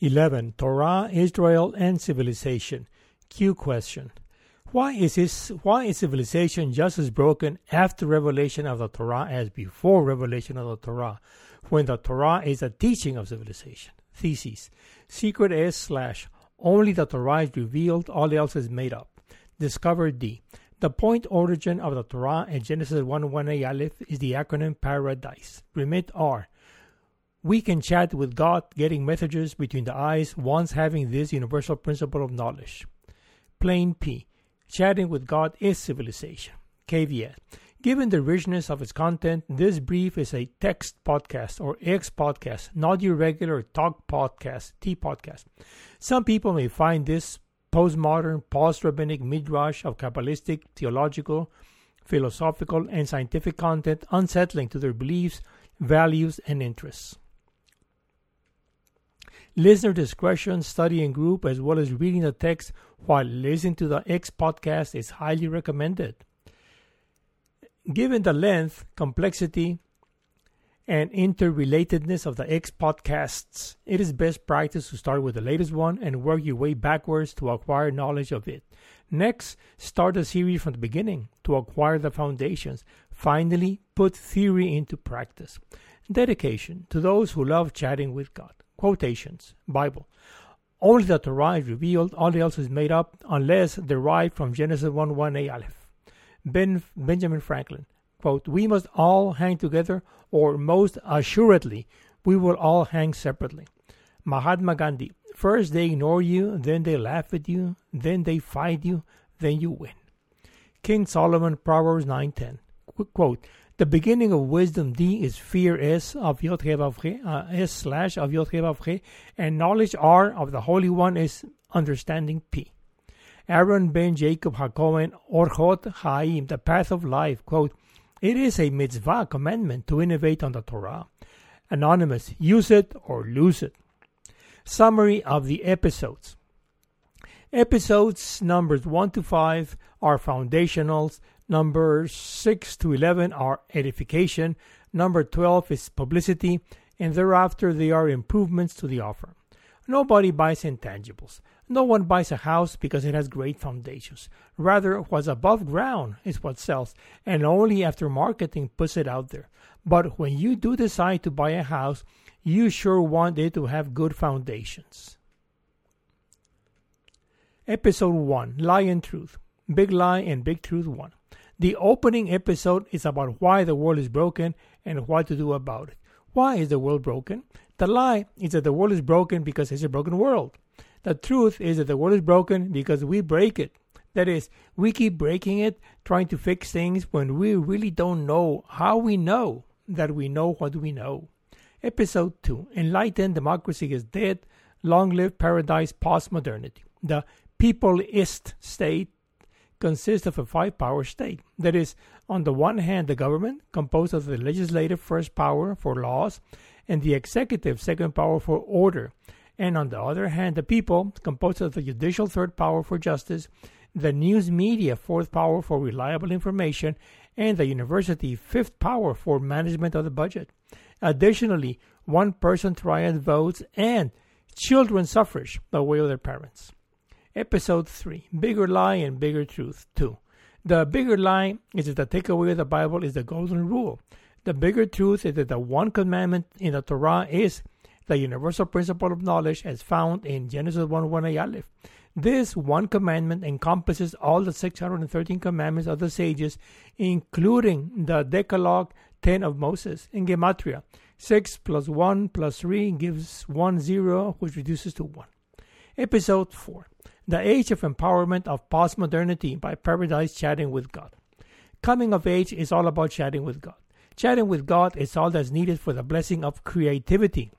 11. Torah, Israel, and Civilization. Q question. Why is this, why is civilization just as broken after revelation of the Torah as before revelation of the Torah, when the Torah is a teaching of civilization? Thesis. Secret is slash only the Torah is revealed, all else is made up. Discover D. The point origin of the Torah in Genesis 1 1 a Aleph is the acronym Paradise. Remit R. We can chat with God, getting messages between the eyes, once having this universal principle of knowledge. Plain P. Chatting with God is civilization. Caveat. Given the richness of its content, this brief is a text podcast or X podcast, not your regular talk podcast, T podcast. Some people may find this postmodern, post rabbinic midrash of Kabbalistic, theological, philosophical, and scientific content unsettling to their beliefs, values, and interests. Listener discretion, study in group, as well as reading the text while listening to the X podcast is highly recommended. Given the length, complexity, and interrelatedness of the X podcasts, it is best practice to start with the latest one and work your way backwards to acquire knowledge of it. Next, start the series from the beginning to acquire the foundations. Finally, put theory into practice. Dedication to those who love chatting with God. Quotations Bible. Only the Torah is revealed, all else is made up, unless derived from Genesis 1 1 a Aleph. Ben, Benjamin Franklin. Quote, We must all hang together, or most assuredly, we will all hang separately. Mahatma Gandhi. First they ignore you, then they laugh at you, then they fight you, then you win. King Solomon, Proverbs 9.10. Quote, the beginning of wisdom D is fear S of Yod uh, S slash of Yod and knowledge R of the Holy One is understanding P. Aaron ben Jacob HaKohen Orchot Haim, the path of life, quote, It is a mitzvah commandment to innovate on the Torah. Anonymous, use it or lose it. Summary of the episodes. Episodes numbers 1 to 5 are foundationals Number 6 to 11 are edification. Number 12 is publicity. And thereafter, they are improvements to the offer. Nobody buys intangibles. No one buys a house because it has great foundations. Rather, what's above ground is what sells, and only after marketing puts it out there. But when you do decide to buy a house, you sure want it to have good foundations. Episode 1 Lie and Truth. Big Lie and Big Truth 1. The opening episode is about why the world is broken and what to do about it. Why is the world broken? The lie is that the world is broken because it's a broken world. The truth is that the world is broken because we break it. That is, we keep breaking it, trying to fix things when we really don't know how we know that we know what we know. Episode 2 Enlightened Democracy is Dead. Long Live Paradise Postmodernity. The peopleist state consists of a five power state. That is, on the one hand, the government, composed of the legislative first power for laws and the executive second power for order, and on the other hand, the people, composed of the judicial third power for justice, the news media fourth power for reliable information, and the university fifth power for management of the budget. Additionally, one person triad votes and children suffrage by way of their parents. Episode 3 Bigger Lie and Bigger Truth 2. The bigger lie is that the takeaway of the Bible is the golden rule. The bigger truth is that the one commandment in the Torah is the universal principle of knowledge as found in Genesis 1 1 Aleph. This one commandment encompasses all the 613 commandments of the sages, including the Decalogue 10 of Moses in Gematria. 6 plus 1 plus 3 gives 1 0, which reduces to 1. Episode 4 the Age of Empowerment of Postmodernity by Paradise Chatting with God. Coming of age is all about chatting with God. Chatting with God is all that's needed for the blessing of creativity.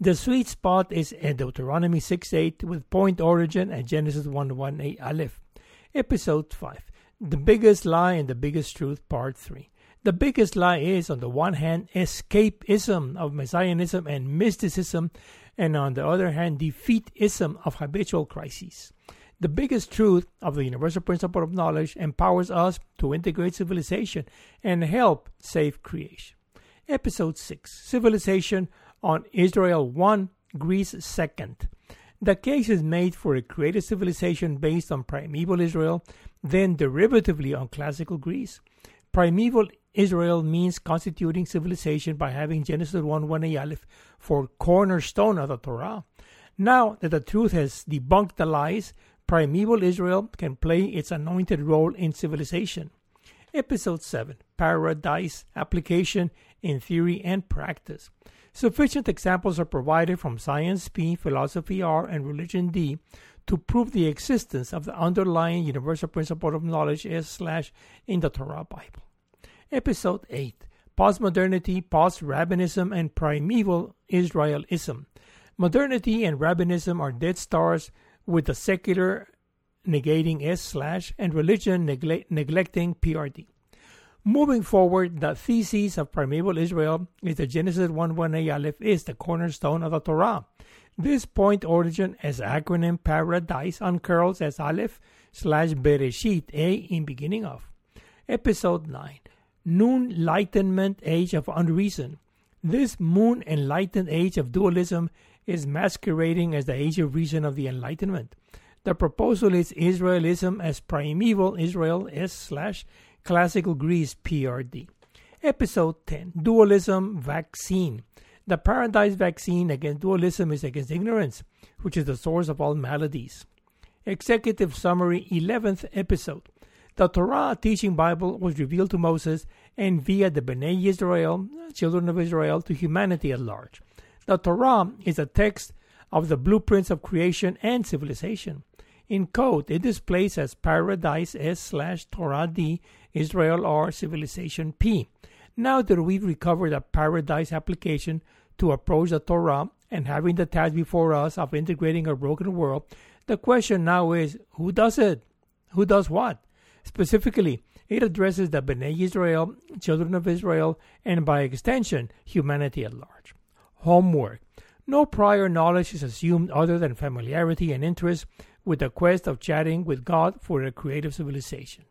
The sweet spot is in Deuteronomy 6 8 with point origin and Genesis 1 1 8 Aleph. Episode 5 The Biggest Lie and the Biggest Truth, Part 3. The biggest lie is, on the one hand, escapism of messianism and mysticism and on the other hand, defeatism of habitual crises. The biggest truth of the universal principle of knowledge empowers us to integrate civilization and help save creation. Episode 6 Civilization on Israel 1 Greece second. The case is made for a created civilization based on primeval Israel, then derivatively on classical Greece. Primeval Israel means constituting civilization by having Genesis 1 1 Aleph for cornerstone of the Torah. Now that the truth has debunked the lies, primeval Israel can play its anointed role in civilization. Episode 7 Paradise Application in Theory and Practice. Sufficient examples are provided from Science P, Philosophy R, and Religion D to prove the existence of the underlying universal principle of knowledge S slash in the Torah Bible. Episode 8 Postmodernity, Post-Rabbinism, and Primeval Israelism. Modernity and Rabbinism are dead stars with the secular negating S slash and religion negle- neglecting PRD. Moving forward, the thesis of primeval Israel is that Genesis 1 1 Aleph is the cornerstone of the Torah. This point origin as acronym paradise uncurls as Aleph slash Bereshit, A in beginning of. Episode 9 Loonlightenment Age of Unreason. This moon enlightened age of dualism is masquerading as the age of reason of the Enlightenment. The proposal is Israelism as primeval Israel S slash classical Greece PRD. Episode 10 Dualism Vaccine. The paradise vaccine against dualism is against ignorance, which is the source of all maladies. Executive Summary 11th Episode The Torah teaching Bible was revealed to Moses and via the Bnei Israel, children of Israel, to humanity at large. The Torah is a text of the blueprints of creation and civilization. In code, it displays as Paradise S slash Torah D, Israel R, Civilization P. Now that we've recovered a Paradise application to approach the Torah and having the task before us of integrating a broken world, the question now is who does it? Who does what? Specifically, it addresses the Bnei Israel, children of Israel, and by extension, humanity at large. Homework. No prior knowledge is assumed other than familiarity and interest with the quest of chatting with God for a creative civilization.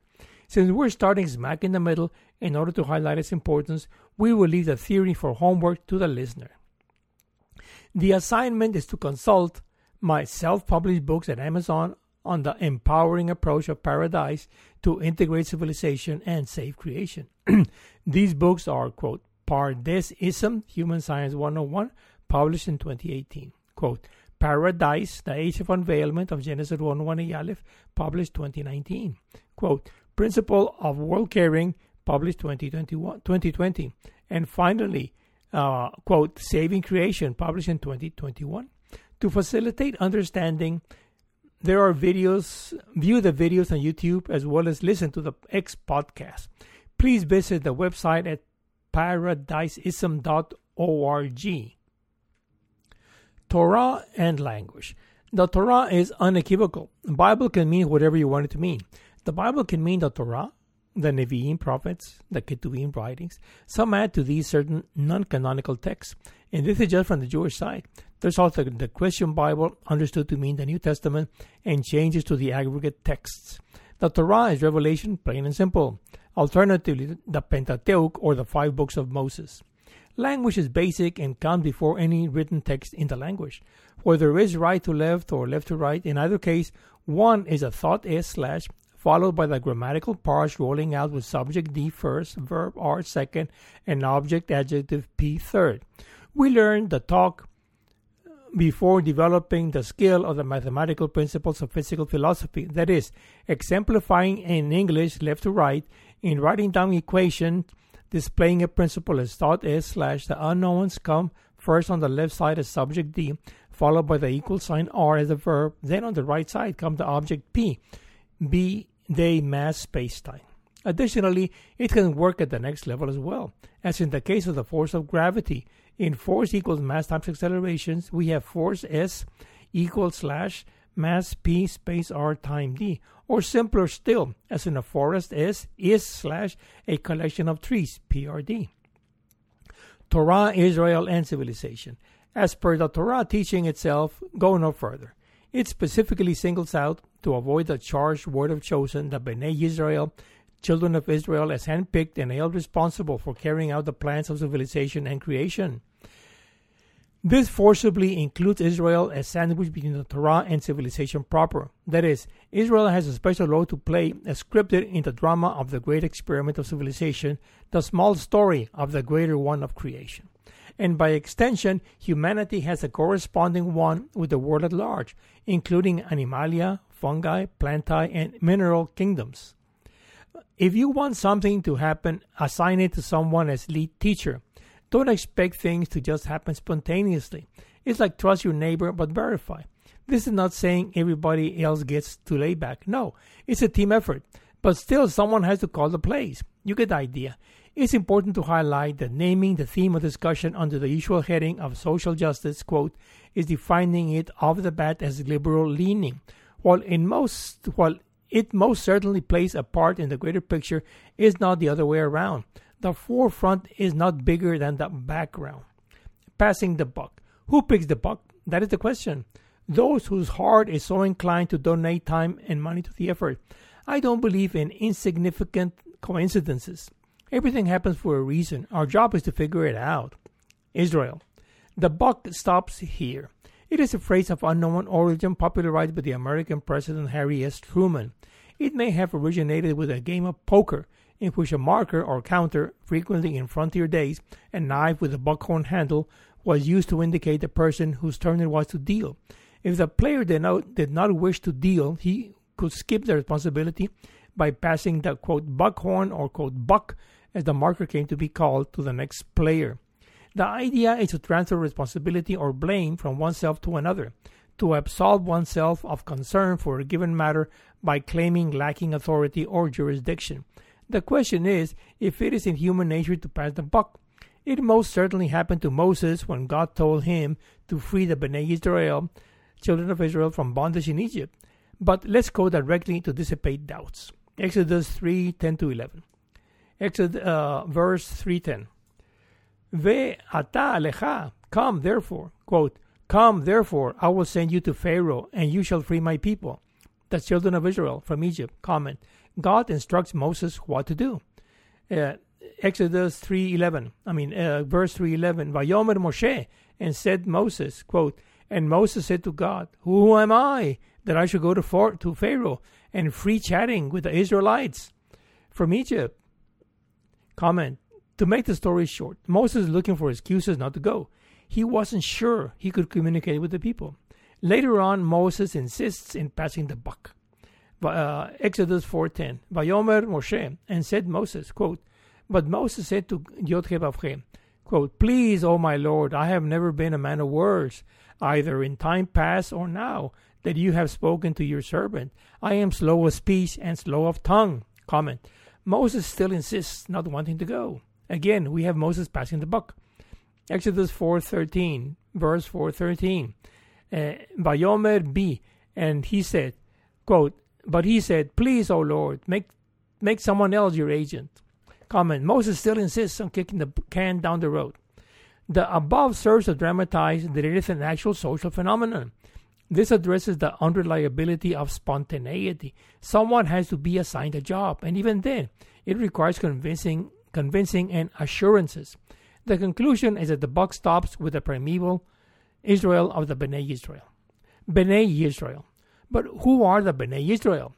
Since we're starting smack in the middle, in order to highlight its importance, we will leave the theory for homework to the listener. The assignment is to consult my self published books at Amazon on the empowering approach of paradise to integrate civilization and save creation. These books are, quote, Pardesism, Human Science 101, published in 2018. Quote, Paradise, The Age of Unveilment of Genesis 1 1 Aleph, published 2019. Quote, Principle of World Caring, published 2021, 2020. And finally, uh, quote, Saving Creation, published in 2021. To facilitate understanding, there are videos, view the videos on YouTube as well as listen to the X podcast. Please visit the website at paradisism.org. Torah and language. The Torah is unequivocal. The Bible can mean whatever you want it to mean. The Bible can mean the Torah, the Nevi'im prophets, the Ketuvim writings. Some add to these certain non-canonical texts, and this is just from the Jewish side. There's also the Christian Bible, understood to mean the New Testament, and changes to the aggregate texts. The Torah is revelation, plain and simple. Alternatively, the Pentateuch or the five books of Moses. Language is basic and comes before any written text in the language. Whether there is right to left or left to right, in either case, one is a thought S slash followed by the grammatical parts rolling out with subject D first, verb R second, and object adjective P third. We learn the talk before developing the skill of the mathematical principles of physical philosophy, that is, exemplifying in English left to right, in writing down equations displaying a principle as thought S slash the unknowns come first on the left side as subject D, followed by the equal sign R as a verb, then on the right side come the object P, be they mass spacetime. Additionally, it can work at the next level as well, as in the case of the force of gravity. In force equals mass times accelerations, we have force S equals slash mass P space R time D, or simpler still, as in a forest S is slash a collection of trees, PRD. Torah, Israel, and civilization. As per the Torah teaching itself, go no further. It specifically singles out, to avoid the charged word of chosen, the Bnei Israel, children of Israel, as handpicked and held responsible for carrying out the plans of civilization and creation. This forcibly includes Israel as sandwiched between the Torah and civilization proper. That is, Israel has a special role to play as scripted in the drama of the great experiment of civilization, the small story of the greater one of creation. And by extension, humanity has a corresponding one with the world at large, including animalia, fungi, plantae, and mineral kingdoms. If you want something to happen, assign it to someone as lead teacher don't expect things to just happen spontaneously. It's like trust your neighbor but verify. This is not saying everybody else gets to lay back. No, it's a team effort. But still, someone has to call the plays. You get the idea. It's important to highlight that naming the theme of discussion under the usual heading of social justice, quote, is defining it off the bat as liberal leaning. While in most while it most certainly plays a part in the greater picture, is not the other way around. The forefront is not bigger than the background. Passing the buck. Who picks the buck? That is the question. Those whose heart is so inclined to donate time and money to the effort. I don't believe in insignificant coincidences. Everything happens for a reason. Our job is to figure it out. Israel. The buck stops here. It is a phrase of unknown origin popularized by the American President Harry S. Truman. It may have originated with a game of poker in which a marker or counter, frequently in frontier days, a knife with a buckhorn handle, was used to indicate the person whose turn it was to deal. If the player did not, did not wish to deal, he could skip the responsibility by passing the quote buckhorn or quote buck, as the marker came to be called, to the next player. The idea is to transfer responsibility or blame from oneself to another, to absolve oneself of concern for a given matter by claiming lacking authority or jurisdiction. The question is if it is in human nature to pass the buck. It most certainly happened to Moses when God told him to free the Bnei Israel, children of Israel, from bondage in Egypt. But let's go directly to dissipate doubts. Exodus 3 10 to 11. Exodus, uh, verse 310. Ve ata alecha, come therefore, quote, Come therefore, I will send you to Pharaoh, and you shall free my people, the children of Israel, from Egypt. Comment. God instructs Moses what to do. Uh, Exodus 3:11. I mean, uh, verse 3:11. Vayomer Moshe and said Moses, quote, and Moses said to God, Who am I that I should go to, for- to Pharaoh and free chatting with the Israelites from Egypt? Comment. To make the story short, Moses is looking for excuses not to go. He wasn't sure he could communicate with the people. Later on, Moses insists in passing the buck uh, Exodus 4.10, Vayomer Moshe, and said Moses, quote, But Moses said to Yodhebavche, quote, Please, O my Lord, I have never been a man of words, either in time past or now, that you have spoken to your servant. I am slow of speech and slow of tongue. Comment. Moses still insists not wanting to go. Again, we have Moses passing the buck. Exodus 4.13, verse 4.13. Uh, Vayomer B, and he said, quote, but he said, Please, O Lord, make, make someone else your agent. Comment Moses still insists on kicking the can down the road. The above serves to dramatize that it is an actual social phenomenon. This addresses the unreliability of spontaneity. Someone has to be assigned a job, and even then, it requires convincing, convincing and assurances. The conclusion is that the buck stops with the primeval Israel of the Bnei Israel. Bnei Israel. But who are the Bnei Israel,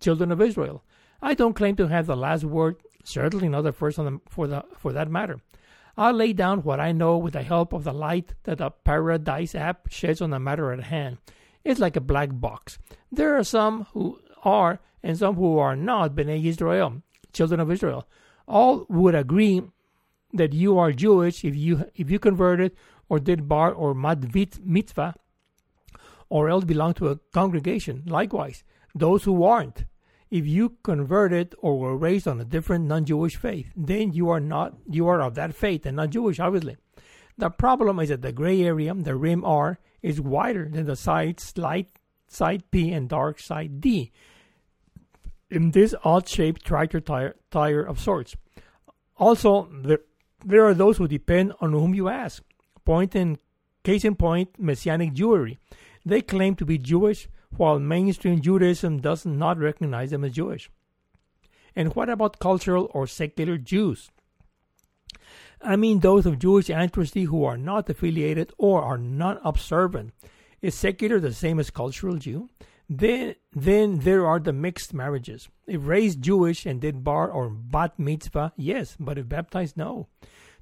children of Israel? I don't claim to have the last word, certainly not the first the, for, the, for that matter. I'll lay down what I know with the help of the light that the Paradise app sheds on the matter at hand. It's like a black box. There are some who are and some who are not Bnei Israel, children of Israel. All would agree that you are Jewish if you if you converted or did bar or bat mitzvah or else belong to a congregation. Likewise, those who aren't. If you converted or were raised on a different non-Jewish faith, then you are not you are of that faith and not Jewish, obviously. The problem is that the gray area, the rim R, is wider than the sides light side P and dark side D. In this odd-shaped tractor tire, tire of sorts. Also, there, there are those who depend on whom you ask. Point in case in point, Messianic Jewry. They claim to be Jewish, while mainstream Judaism does not recognize them as Jewish. And what about cultural or secular Jews? I mean those of Jewish ancestry who are not affiliated or are non observant. Is secular the same as cultural Jew? Then, then there are the mixed marriages. If raised Jewish and did bar or bat mitzvah, yes, but if baptized, no.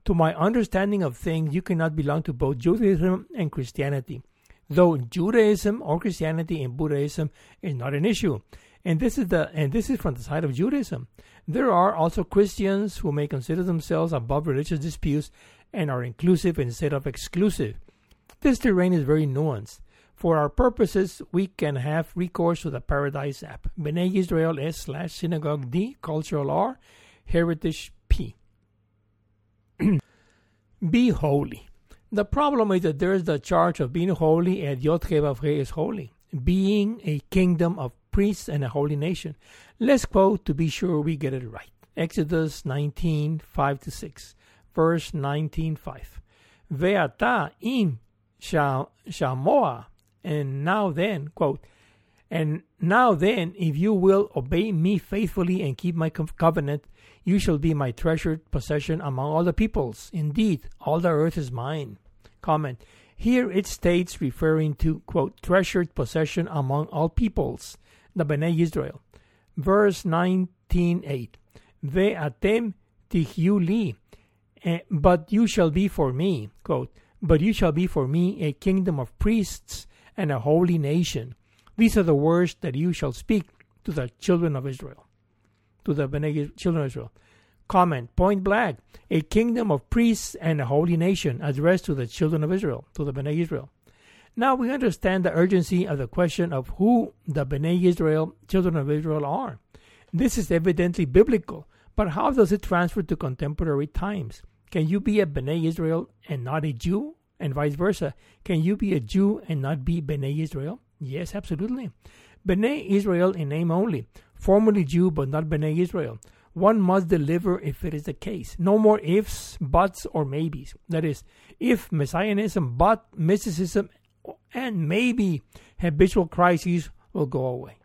To my understanding of things, you cannot belong to both Judaism and Christianity, though Judaism or Christianity and Buddhism is not an issue. And this is the and this is from the side of Judaism. There are also Christians who may consider themselves above religious disputes and are inclusive instead of exclusive. This terrain is very nuanced. For our purposes, we can have recourse to the Paradise app. B'nai Israel S slash Synagogue D, Cultural R, Heritage P. Be holy. The problem is that there is the charge of being holy, and Yod is holy, being a kingdom of priests and a holy nation. Let's quote to be sure we get it right. Exodus 19, 5 to 6. Verse 19, 5. Ve'ata im shamoa and now then, quote, and now then, if you will obey me faithfully and keep my covenant, you shall be my treasured possession among all the peoples. Indeed, all the earth is mine. Comment. Here it states, referring to, quote, treasured possession among all peoples, the Bnei Israel. Verse 19.8. Ve'atem tihiu li, eh, but you shall be for me, quote, but you shall be for me a kingdom of priests and a holy nation. These are the words that you shall speak to the children of Israel. To the Bene children of Israel. Comment point blank a kingdom of priests and a holy nation addressed to the children of Israel, to the Bene Israel. Now we understand the urgency of the question of who the Bene Israel, children of Israel, are. This is evidently biblical, but how does it transfer to contemporary times? Can you be a Bene Israel and not a Jew? And vice versa. Can you be a Jew and not be Bnei Israel? Yes, absolutely. Bnei Israel in name only, formerly Jew but not Bnei Israel. One must deliver if it is the case. No more ifs, buts, or maybes. That is, if messianism, but mysticism, and maybe habitual crises will go away.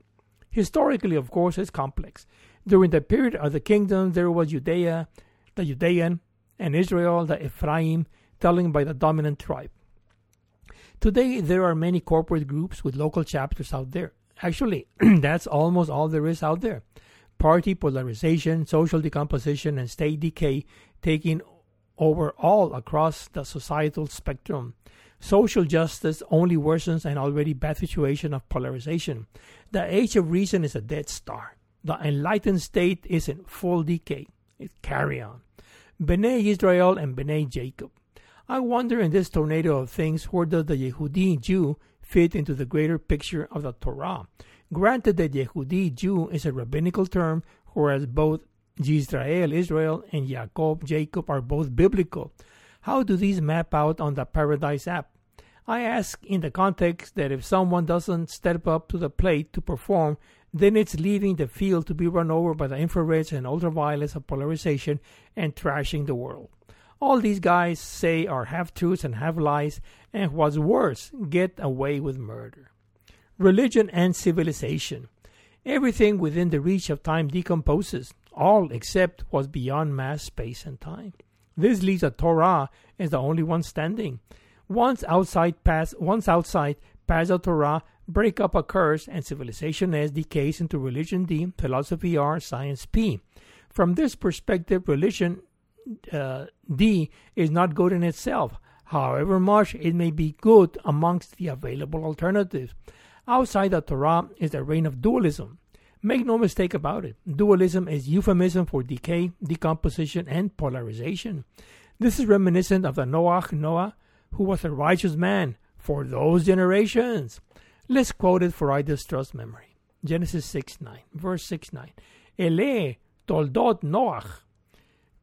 Historically, of course, it's complex. During the period of the kingdom, there was Judea, the Judean, and Israel, the Ephraim, telling by the dominant tribe. Today, there are many corporate groups with local chapters out there. Actually, that's almost all there is out there. Party polarization, social decomposition, and state decay taking over all across the societal spectrum. Social justice only worsens an already bad situation of polarization. The age of reason is a dead star. The enlightened state is in full decay. It carry on. Bnei Israel and Bnei Jacob. I wonder in this tornado of things where does the Yehudi Jew fit into the greater picture of the Torah? Granted that Yehudi Jew is a rabbinical term, whereas both Yisrael, Israel, and Jacob, Jacob are both biblical. How do these map out on the Paradise app? I ask in the context that if someone doesn't step up to the plate to perform, then it's leaving the field to be run over by the infrareds and ultraviolets of polarization and trashing the world. All these guys say are half truths and half lies, and what's worse, get away with murder. Religion and civilization. Everything within the reach of time decomposes, all except what's beyond mass, space, and time. This leaves a Torah as the only one standing. Once outside pass, once outside pass a Torah, breakup occurs, and civilization S decays into religion D, philosophy R, science P. From this perspective, religion uh, D is not good in itself, however much it may be good amongst the available alternatives. Outside the Torah is the reign of dualism. Make no mistake about it, dualism is euphemism for decay, decomposition, and polarization. This is reminiscent of the Noach Noah, who was a righteous man for those generations. Let's quote it for I distrust memory. Genesis 6 9, verse 6 9. Ele toldot Noach,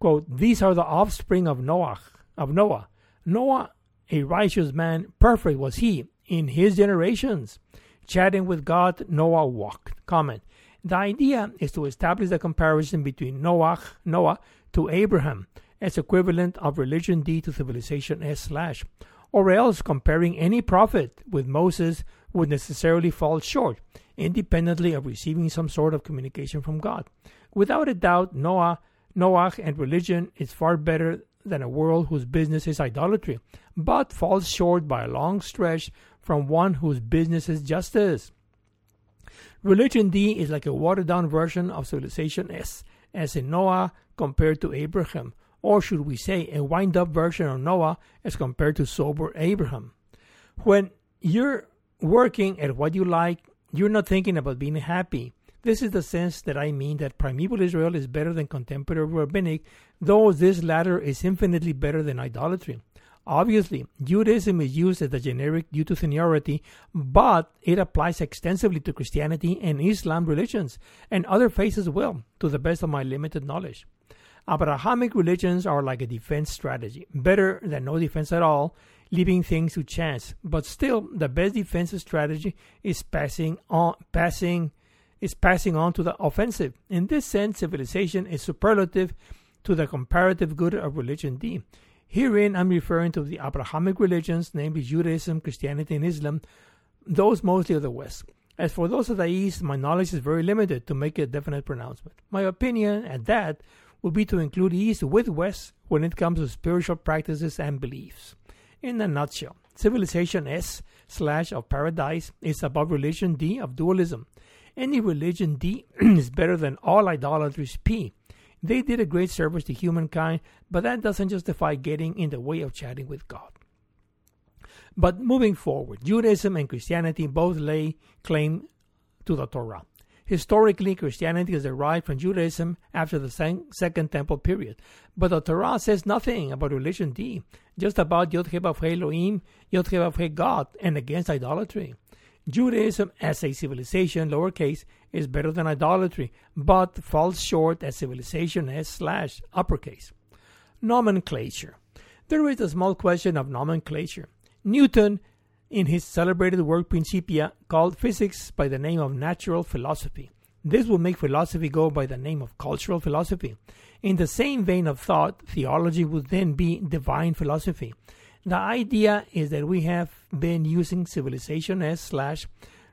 quote, These are the offspring of Noah, of Noah. Noah, a righteous man, perfect was he in his generations. Chatting with God, Noah walked. Comment. The idea is to establish the comparison between Noah, Noah to Abraham as equivalent of religion D to civilization S slash, or else comparing any prophet with Moses would necessarily fall short, independently of receiving some sort of communication from God. Without a doubt, Noah Noah and religion is far better than a world whose business is idolatry, but falls short by a long stretch from one whose business is justice. Religion D is like a watered down version of Civilization S, as in Noah compared to Abraham, or should we say a wind up version of Noah as compared to sober Abraham. When you're working at what you like, you're not thinking about being happy. This is the sense that I mean that primeval Israel is better than contemporary rabbinic, though this latter is infinitely better than idolatry. Obviously, Judaism is used as a generic due to seniority, but it applies extensively to Christianity and Islam religions, and other faiths as well, to the best of my limited knowledge. Abrahamic religions are like a defense strategy, better than no defense at all, leaving things to chance. But still, the best defensive strategy is passing on, passing, is passing on to the offensive. In this sense, civilization is superlative to the comparative good of religion D. Herein, I'm referring to the Abrahamic religions, namely Judaism, Christianity, and Islam, those mostly of the West. As for those of the East, my knowledge is very limited to make a definite pronouncement. My opinion at that would be to include East with West when it comes to spiritual practices and beliefs. In a nutshell, civilization S slash of paradise is above religion D of dualism. Any religion D is better than all idolatries P. They did a great service to humankind, but that doesn't justify getting in the way of chatting with God. But moving forward, Judaism and Christianity both lay claim to the Torah. Historically, Christianity has derived from Judaism after the Second Temple period, but the Torah says nothing about religion D, just about Yod Elohim, Yod God, and against idolatry. Judaism as a civilization, lowercase, is better than idolatry, but falls short as civilization S slash uppercase. Nomenclature. There is a small question of nomenclature. Newton in his celebrated work Principia, called physics by the name of natural philosophy. This will make philosophy go by the name of cultural philosophy. In the same vein of thought, theology would then be divine philosophy. The idea is that we have been using civilization S slash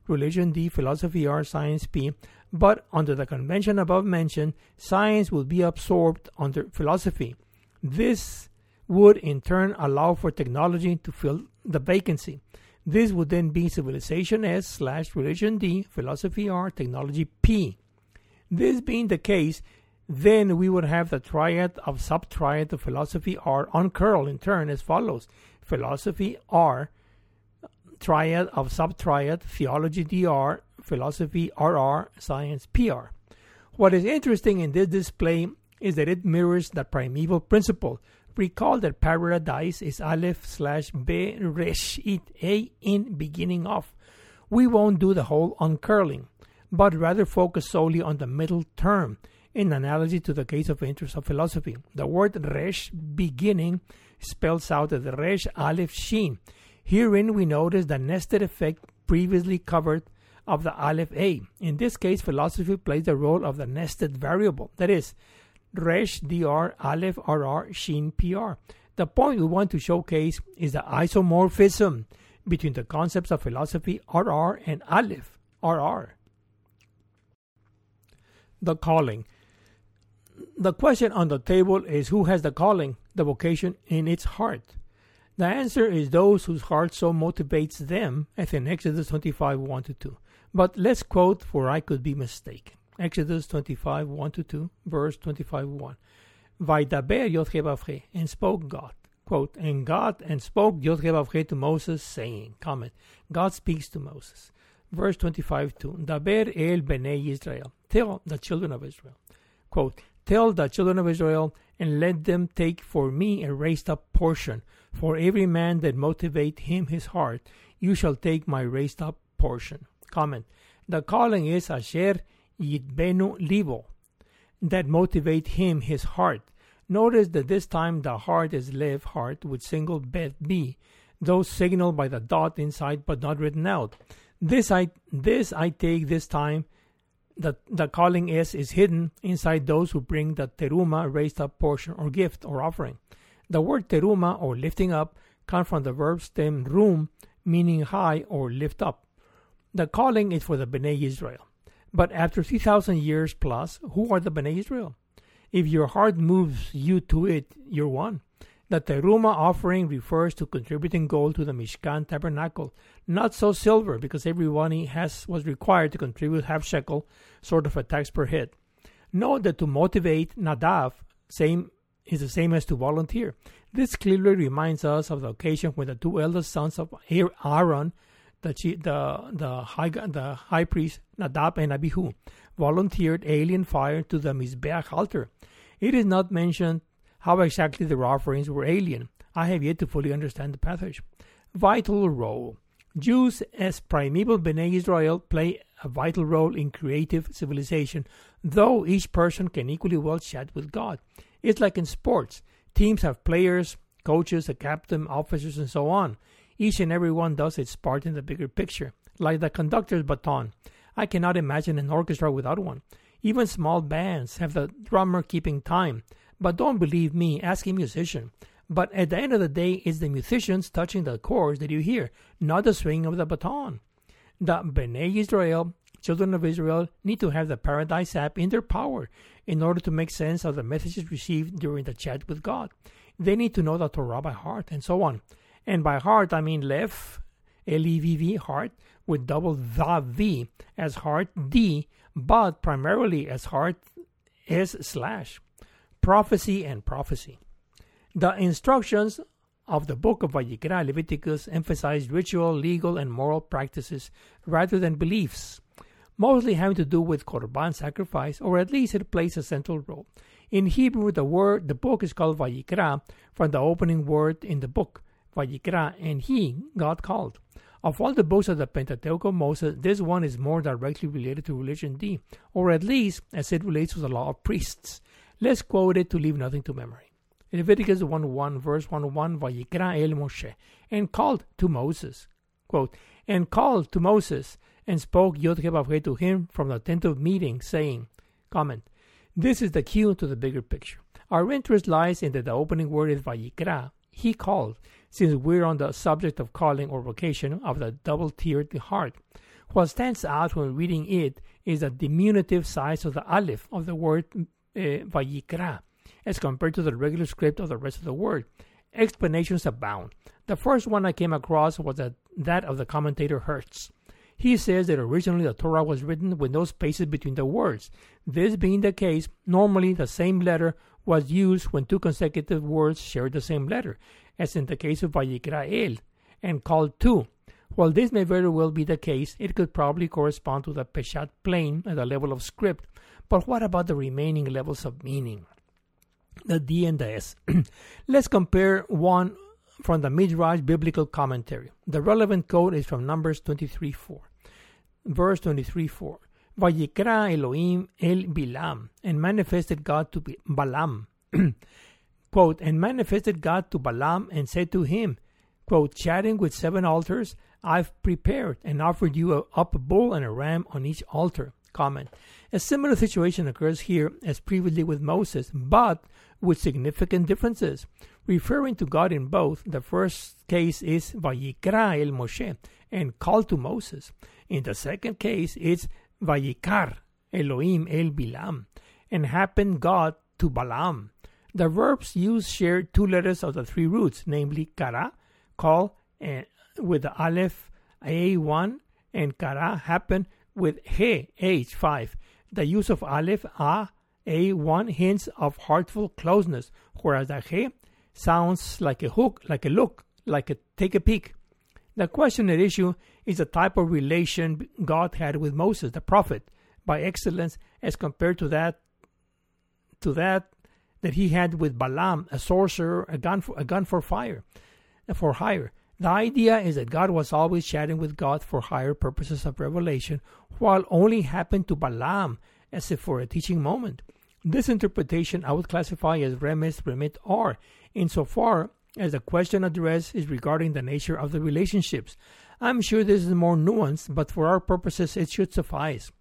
religion D, philosophy R, science P, but under the convention above mentioned, science will be absorbed under philosophy. This would in turn allow for technology to fill the vacancy. This would then be civilization S slash religion D, philosophy R, technology P. This being the case, then we would have the triad of subtriad of philosophy R uncurl in turn as follows philosophy R, triad of subtriad, theology DR, philosophy RR, science PR. What is interesting in this display is that it mirrors the primeval principle Recall that paradise is Aleph slash Be Resh It, A in beginning of. We won't do the whole uncurling, but rather focus solely on the middle term, in analogy to the case of interest of philosophy. The word Resh, beginning, spells out the Resh Aleph Shin. Herein we notice the nested effect previously covered of the Aleph A. In this case, philosophy plays the role of the nested variable. That is, Resh DR Aleph RR Shin PR. The point we want to showcase is the isomorphism between the concepts of philosophy RR and Aleph RR. The calling. The question on the table is who has the calling, the vocation in its heart? The answer is those whose heart so motivates them, as in Exodus 25 1 2. But let's quote, for I could be mistaken. Exodus 25 1 2, verse 25, 1. Vaidaber Yod and spoke God. Quote, and God and spoke Yod to Moses, saying, comment, God speaks to Moses. Verse 25, 2. Daber el bnei Israel. Tell the children of Israel. Quote, tell the children of Israel and let them take for me a raised up portion. For every man that motivate him his heart, you shall take my raised up portion. Comment. The calling is Asher Yitbenu Libo, that motivate him his heart. Notice that this time the heart is live heart with single bet B, though signaled by the dot inside but not written out. This I this I take this time that the calling is is hidden inside those who bring the teruma raised up portion or gift or offering. The word teruma or lifting up comes from the verb stem rum, meaning high or lift up. The calling is for the Bnei Israel. But after 3,000 years plus, who are the Bnei Israel? If your heart moves you to it, you're one. The teruma offering refers to contributing gold to the Mishkan tabernacle, not so silver, because everyone has was required to contribute half shekel, sort of a tax per head. Note that to motivate nadav, same is the same as to volunteer. This clearly reminds us of the occasion when the two eldest sons of Aaron, the the the high the high priest Nadab and Abihu, volunteered alien fire to the Mizbeach altar. It is not mentioned how exactly their offerings were alien. I have yet to fully understand the passage. Vital role. Jews as primeval Bnei Israel play a vital role in creative civilization, though each person can equally well chat with God. It's like in sports. Teams have players, coaches, a captain, officers, and so on. Each and every one does its part in the bigger picture, like the conductor's baton. I cannot imagine an orchestra without one. Even small bands have the drummer keeping time. But don't believe me, ask a musician. But at the end of the day, it's the musicians touching the chords that you hear, not the swing of the baton. The Bnei Israel, children of Israel, need to have the Paradise app in their power in order to make sense of the messages received during the chat with God. They need to know the Torah by heart and so on. And by heart, I mean Lev, L E V V, heart, with double the V as heart D, but primarily as heart S slash prophecy and prophecy. The instructions of the book of Vayikra Leviticus emphasize ritual, legal, and moral practices rather than beliefs, mostly having to do with korban sacrifice, or at least it plays a central role. In Hebrew, the word the book is called Vayikra from the opening word in the book, Vayikra, and he, God called. Of all the books of the Pentateuch of Moses, this one is more directly related to religion D, or at least as it relates to the law of priests. Let's quote it to leave nothing to memory. Leviticus 1 1, verse 1 1, Vayikra el Moshe, and called to Moses. Quote, and called to Moses, and spoke Yod to him from the tent of meeting, saying, Comment, this is the cue to the bigger picture. Our interest lies in that the opening word is Vayikra, he called, since we're on the subject of calling or vocation of the double tiered heart. What stands out when reading it is the diminutive size of the aleph of the word Eh, Vayikra as compared to the regular script of the rest of the word. Explanations abound. The first one I came across was that, that of the commentator Hertz. He says that originally the Torah was written with no spaces between the words. This being the case, normally the same letter was used when two consecutive words shared the same letter, as in the case of Vayikra El, and called to. While this may very well be the case, it could probably correspond to the Peshat plane at the level of script, but what about the remaining levels of meaning? The D and the S. Let's compare one from the Midrash Biblical Commentary. The relevant code is from Numbers 23 4. Verse 23 4. Vayikra Elohim el Bilam, and manifested God to Balaam. quote, and manifested God to Balaam and said to him, quote, chatting with seven altars, I've prepared and offered you a, up a bull and a ram on each altar. Comment. A similar situation occurs here as previously with Moses, but with significant differences. Referring to God in both, the first case is Vayikra el Moshe, and called to Moses. In the second case, it's Vayikar Elohim el Bilam, and happened God to Balaam. The verbs used share two letters of the three roots, namely kara, call, and with the aleph a1, and kara happen with he h5. The use of aleph a a1 hints of heartful closeness, whereas the he sounds like a hook, like a look, like a take a peek. The question at issue is the type of relation God had with Moses, the prophet, by excellence, as compared to that to that that he had with Balaam, a sorcerer, a gun for, a gun for fire, for hire. The idea is that God was always chatting with God for higher purposes of revelation, while only happened to Balaam as if for a teaching moment. This interpretation I would classify as remez remit or, insofar as the question addressed is regarding the nature of the relationships. I'm sure this is more nuanced, but for our purposes it should suffice.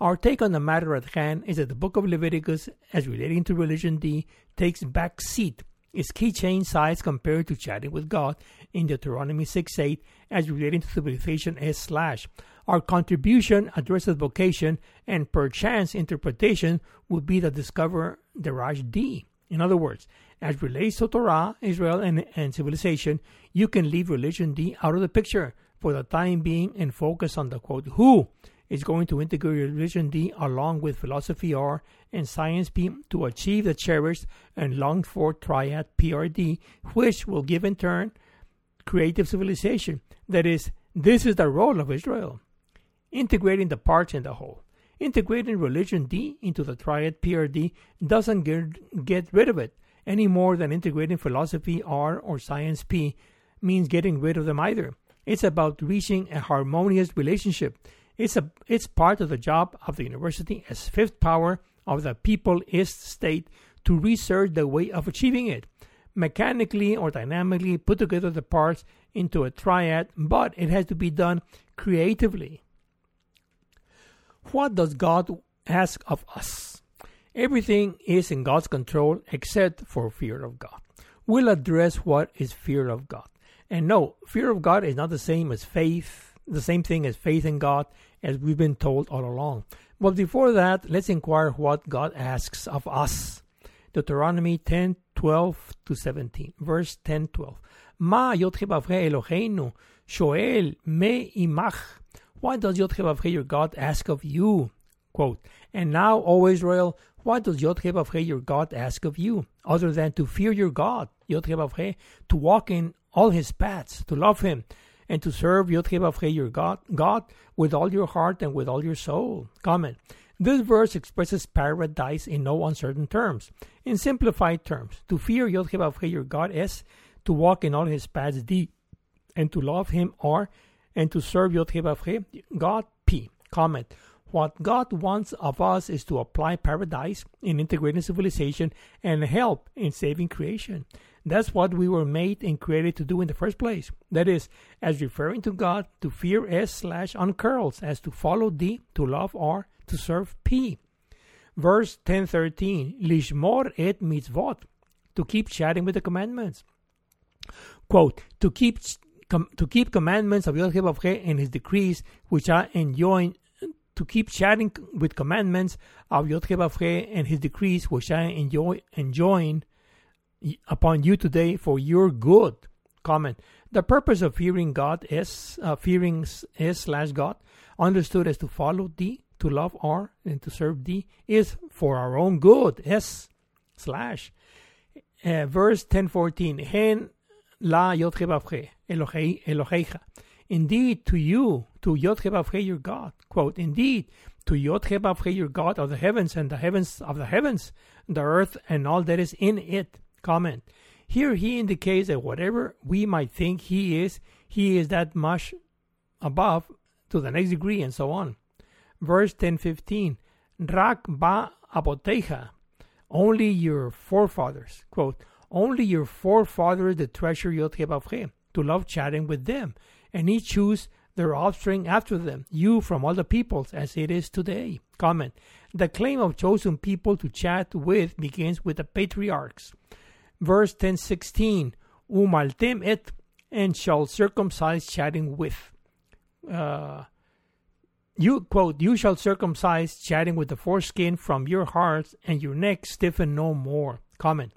Our take on the matter at hand is that the book of Leviticus, as relating to religion D, takes back seat. Its keychain size compared to chatting with God in Deuteronomy 6 8 as relating to civilization S slash. Our contribution addresses vocation and perchance interpretation would be the discover Darash D In other words, as relates to Torah, Israel, and, and civilization, you can leave religion D out of the picture for the time being and focus on the quote who is going to integrate religion D along with philosophy R and science P to achieve the cherished and longed for triad PRD, which will give in turn creative civilization. That is, this is the role of Israel, integrating the parts in the whole. Integrating religion D into the triad PRD doesn't get, get rid of it any more than integrating philosophy R or science P means getting rid of them either. It's about reaching a harmonious relationship. It's a it's part of the job of the university as fifth power of the people East state to research the way of achieving it. Mechanically or dynamically put together the parts into a triad, but it has to be done creatively. What does God ask of us? Everything is in God's control except for fear of God. We'll address what is fear of God. And no, fear of God is not the same as faith, the same thing as faith in God, as we've been told all along. But before that, let's inquire what God asks of us. Deuteronomy 10 12 to 17, verse 10 12. Ma Yotchebavre Eloheinu, Shoel me imach what does Yod your God ask of you? Quote, and now, O Israel, what does Yod your God ask of you, other than to fear your God, Yod to walk in all his paths, to love him, and to serve Yod your God, God with all your heart and with all your soul? Comment. This verse expresses paradise in no uncertain terms. In simplified terms, to fear Yod your God is to walk in all his paths deep, and to love him or and to serve Yod God P. Comment. What God wants of us is to apply paradise in integrating civilization and help in saving creation. That's what we were made and created to do in the first place. That is, as referring to God, to fear S slash uncurls, as to follow D, to love R, to serve P. Verse 1013, Lishmor et mitzvot, to keep chatting with the commandments. Quote, to keep com- to keep commandments of Yod and his decrees, which are enjoined to keep chatting with commandments of Yod and his decrees, which I enjoy enjoin upon you today for your good. Comment: The purpose of fearing God is uh, fearing is slash God, understood as to follow thee, to love R, and to serve thee, is for our own good. S slash. Uh, verse ten fourteen. Hen la Yod Eloheicha. Indeed, to you, to Yod your God. Quote, Indeed, to Yod your God of the heavens and the heavens of the heavens, the earth and all that is in it. Comment. Here he indicates that whatever we might think he is, he is that much above to the next degree and so on. Verse 1015. Rak ba apoteja. Only your forefathers. Quote, only your forefathers the treasure Yod to love chatting with them, and he choose their offspring after them, you from all the peoples, as it is today. Comment. The claim of chosen people to chat with begins with the patriarchs. Verse 1016, Umaltem et, and shall circumcise chatting with. Uh, you quote, you shall circumcise chatting with the foreskin from your hearts, and your neck stiffen no more. Comment.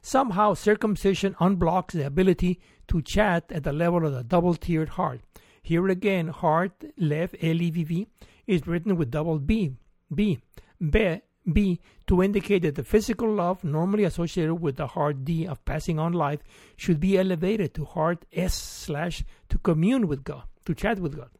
Somehow, circumcision unblocks the ability to chat at the level of the double tiered heart. Here again, heart, lev, L-E-V-V, is written with double B, B, B, B, to indicate that the physical love normally associated with the heart D of passing on life should be elevated to heart S slash to commune with God, to chat with God.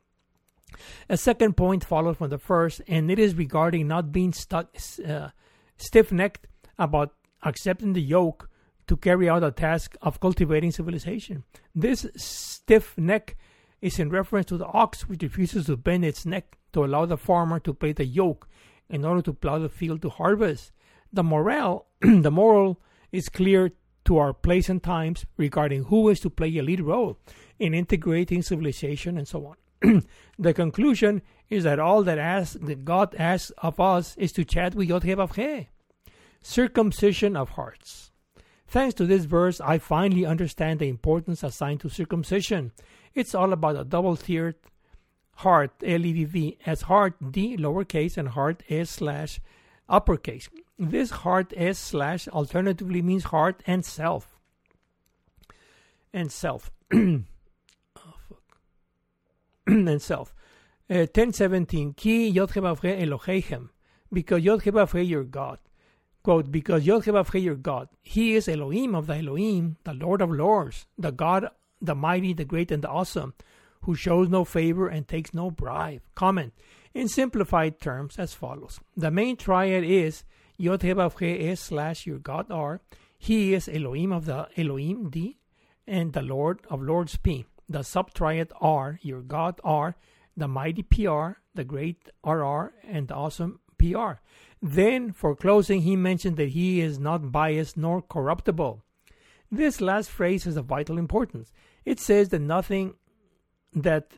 A second point follows from the first, and it is regarding not being stuck, uh, stiff necked about accepting the yoke to carry out the task of cultivating civilization. This stiff neck is in reference to the ox which refuses to bend its neck to allow the farmer to play the yoke in order to plow the field to harvest. The moral, the moral is clear to our place and times regarding who is to play a lead role in integrating civilization and so on. the conclusion is that all that, asks, that God asks of us is to chat with Yod Circumcision of hearts. Thanks to this verse, I finally understand the importance assigned to circumcision. It's all about a double tiered heart, L E V V, as heart D lowercase and heart S slash uppercase. This heart S slash alternatively means heart and self. And self. oh, fuck. and self. Uh, 1017. Ki Yod Elohechem. Because Yod your God. Quote, because Yod your God. He is Elohim of the Elohim, the Lord of Lords, the God, the mighty, the great, and the awesome, who shows no favor and takes no bribe. Comment. In simplified terms, as follows. The main triad is Yod es slash your God R. He is Elohim of the Elohim D and the Lord of Lords P. The subtriad R, your God R, the mighty PR, the great RR, and the awesome PR. Then, for closing, he mentioned that he is not biased nor corruptible. This last phrase is of vital importance. It says that nothing that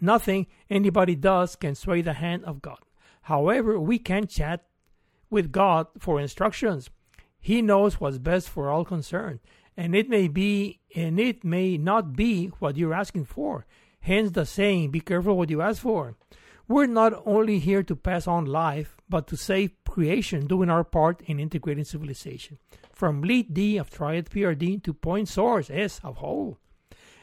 nothing anybody does can sway the hand of God. However, we can chat with God for instructions. He knows what's best for all concerned, and it may be and it may not be what you're asking for. Hence the saying, be careful what you ask for. We're not only here to pass on life, but to save creation, doing our part in integrating civilization. From lead D of triad PRD to point source S of whole.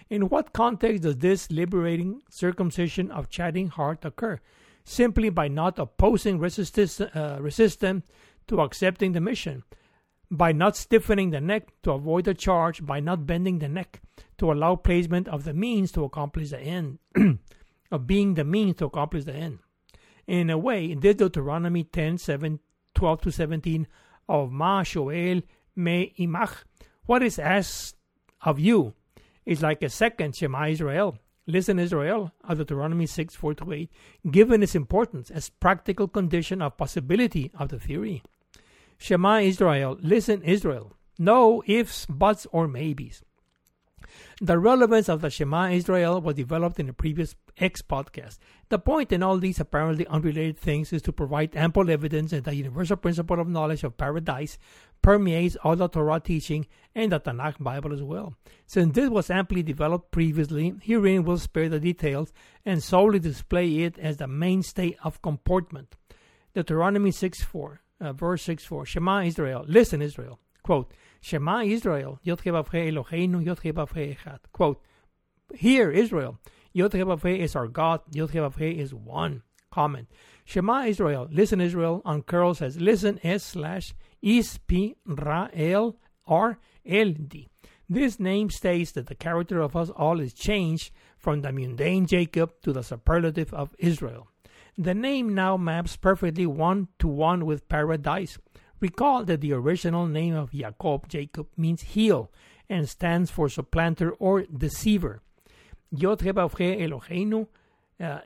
In what context does this liberating circumcision of chatting heart occur? Simply by not opposing resistance, uh, resistance to accepting the mission, by not stiffening the neck to avoid the charge, by not bending the neck to allow placement of the means to accomplish the end. of being the means to accomplish the end. In a way, in this Deuteronomy 10, 7, 12 to 17 of Ma Shoel Me Imach, what is asked of you is like a second Shema Israel. Listen, Israel, of Deuteronomy 6, 4 to 8, given its importance as practical condition of possibility of the theory. Shema Israel, listen, Israel. No ifs, buts, or maybes. The relevance of the Shema Israel was developed in the previous X podcast. The point in all these apparently unrelated things is to provide ample evidence that the universal principle of knowledge of paradise permeates all the Torah teaching and the Tanakh Bible as well. Since this was amply developed previously, herein will spare the details and solely display it as the mainstay of comportment. Deuteronomy 6 4, uh, verse 6 4, Shema Israel, listen Israel, quote, Shema Israel, Yod Eloheinu, Yod Echad. Quote, Hear Israel, Yod is our God, Yod is one. Comment, Shema Israel, listen Israel, on curl says, listen S slash Is P Ra El R L D. This name states that the character of us all is changed from the mundane Jacob to the superlative of Israel. The name now maps perfectly one to one with paradise, Recall that the original name of Jacob, Jacob, means heel and stands for supplanter or deceiver. Yod Eloheinu, uh,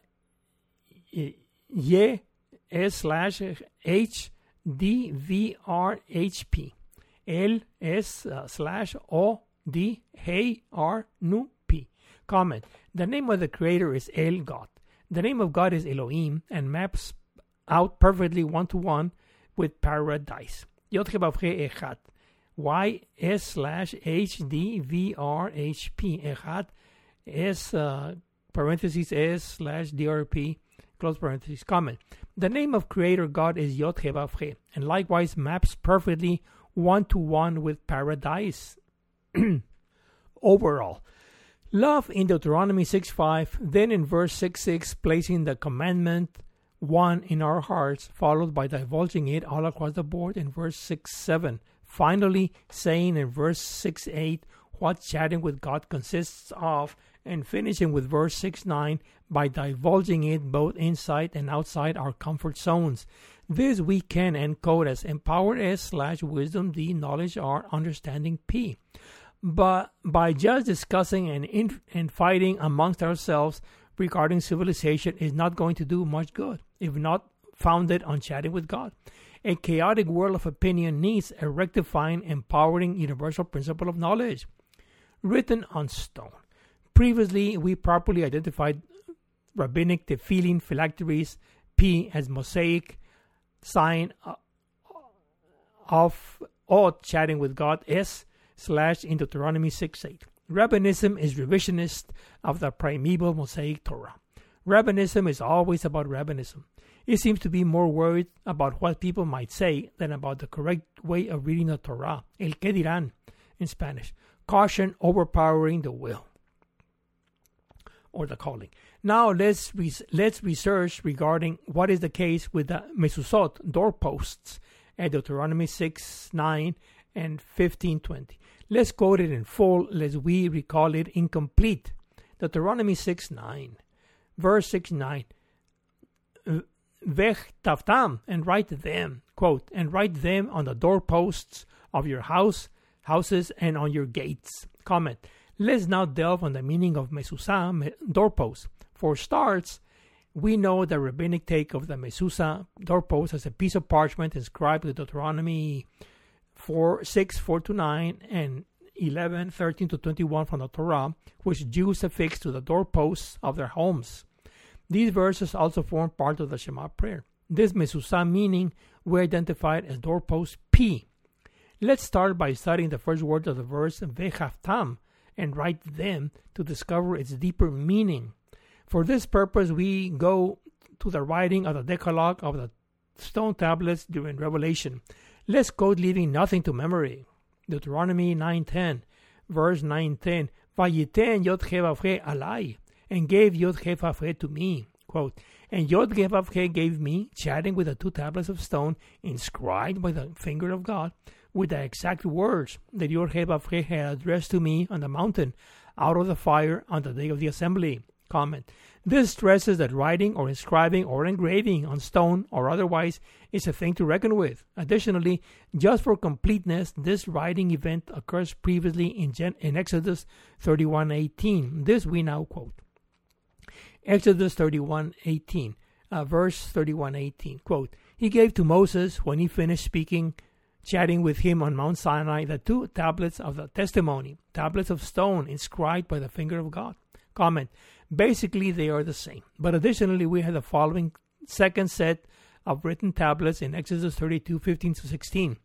Ye S slash H D V R H P. L S uh, slash O D Hey R Nu P. Comment. The name of the creator is El God. The name of God is Elohim and maps out perfectly one to one with paradise. Yod Echad. Y S slash H D V R H P. Echad S uh, parentheses S slash DRP close parentheses comment. The name of Creator God is Yod and likewise maps perfectly one to one with paradise. Overall, love in Deuteronomy 6 5, then in verse 6 6, placing the commandment one in our hearts, followed by divulging it all across the board in verse 6 7. Finally, saying in verse 6 8 what chatting with God consists of, and finishing with verse 6 9 by divulging it both inside and outside our comfort zones. This we can encode as empowered S slash wisdom D knowledge R understanding P. But by just discussing and, in, and fighting amongst ourselves, regarding civilization is not going to do much good if not founded on chatting with God. A chaotic world of opinion needs a rectifying, empowering universal principle of knowledge written on stone. Previously, we properly identified rabbinic tefillin phylacteries P as Mosaic sign uh, of all chatting with God S slash in Deuteronomy 6 8. Rabbinism is revisionist of the primeval Mosaic Torah. Rabbinism is always about rabbinism. It seems to be more worried about what people might say than about the correct way of reading the Torah. El que dirán in Spanish. Caution overpowering the will or the calling. Now let's let's research regarding what is the case with the mezuzot doorposts at Deuteronomy 6, 9, and 15, 20. Let's quote it in full lest we recall it incomplete. Deuteronomy 6, 9. Verse 6, 9 vech taftam, and write them, quote, and write them on the doorposts of your house, houses, and on your gates. Comment. Let's now delve on the meaning of mezuzah, doorpost. For starts, we know the rabbinic take of the mezuzah doorpost as a piece of parchment inscribed with Deuteronomy 4, 6, 4 to 9, and 11, 13 to 21 from the Torah, which Jews affixed to the doorposts of their homes. These verses also form part of the Shema prayer. This mezuzah meaning we identified as doorpost P. Let's start by studying the first word of the verse vechaftam and write them to discover its deeper meaning. For this purpose, we go to the writing of the Decalogue of the stone tablets during Revelation. Let's quote leaving nothing to memory. Deuteronomy 9.10, verse 9.10, Vayiten yod alai, and gave Yod He to me. Quote, and Yod He gave me, chatting with the two tablets of stone inscribed by the finger of God, with the exact words that Yod He had addressed to me on the mountain out of the fire on the day of the assembly. Comment. This stresses that writing or inscribing or engraving on stone or otherwise is a thing to reckon with. Additionally, just for completeness, this writing event occurs previously in, Gen- in Exodus 31:18. This we now quote. Exodus 31:18, uh, verse 31:18. Quote, He gave to Moses, when he finished speaking, chatting with him on Mount Sinai, the two tablets of the testimony, tablets of stone inscribed by the finger of God. Comment, basically they are the same. But additionally, we have the following second set of written tablets in Exodus 32 15 to 16.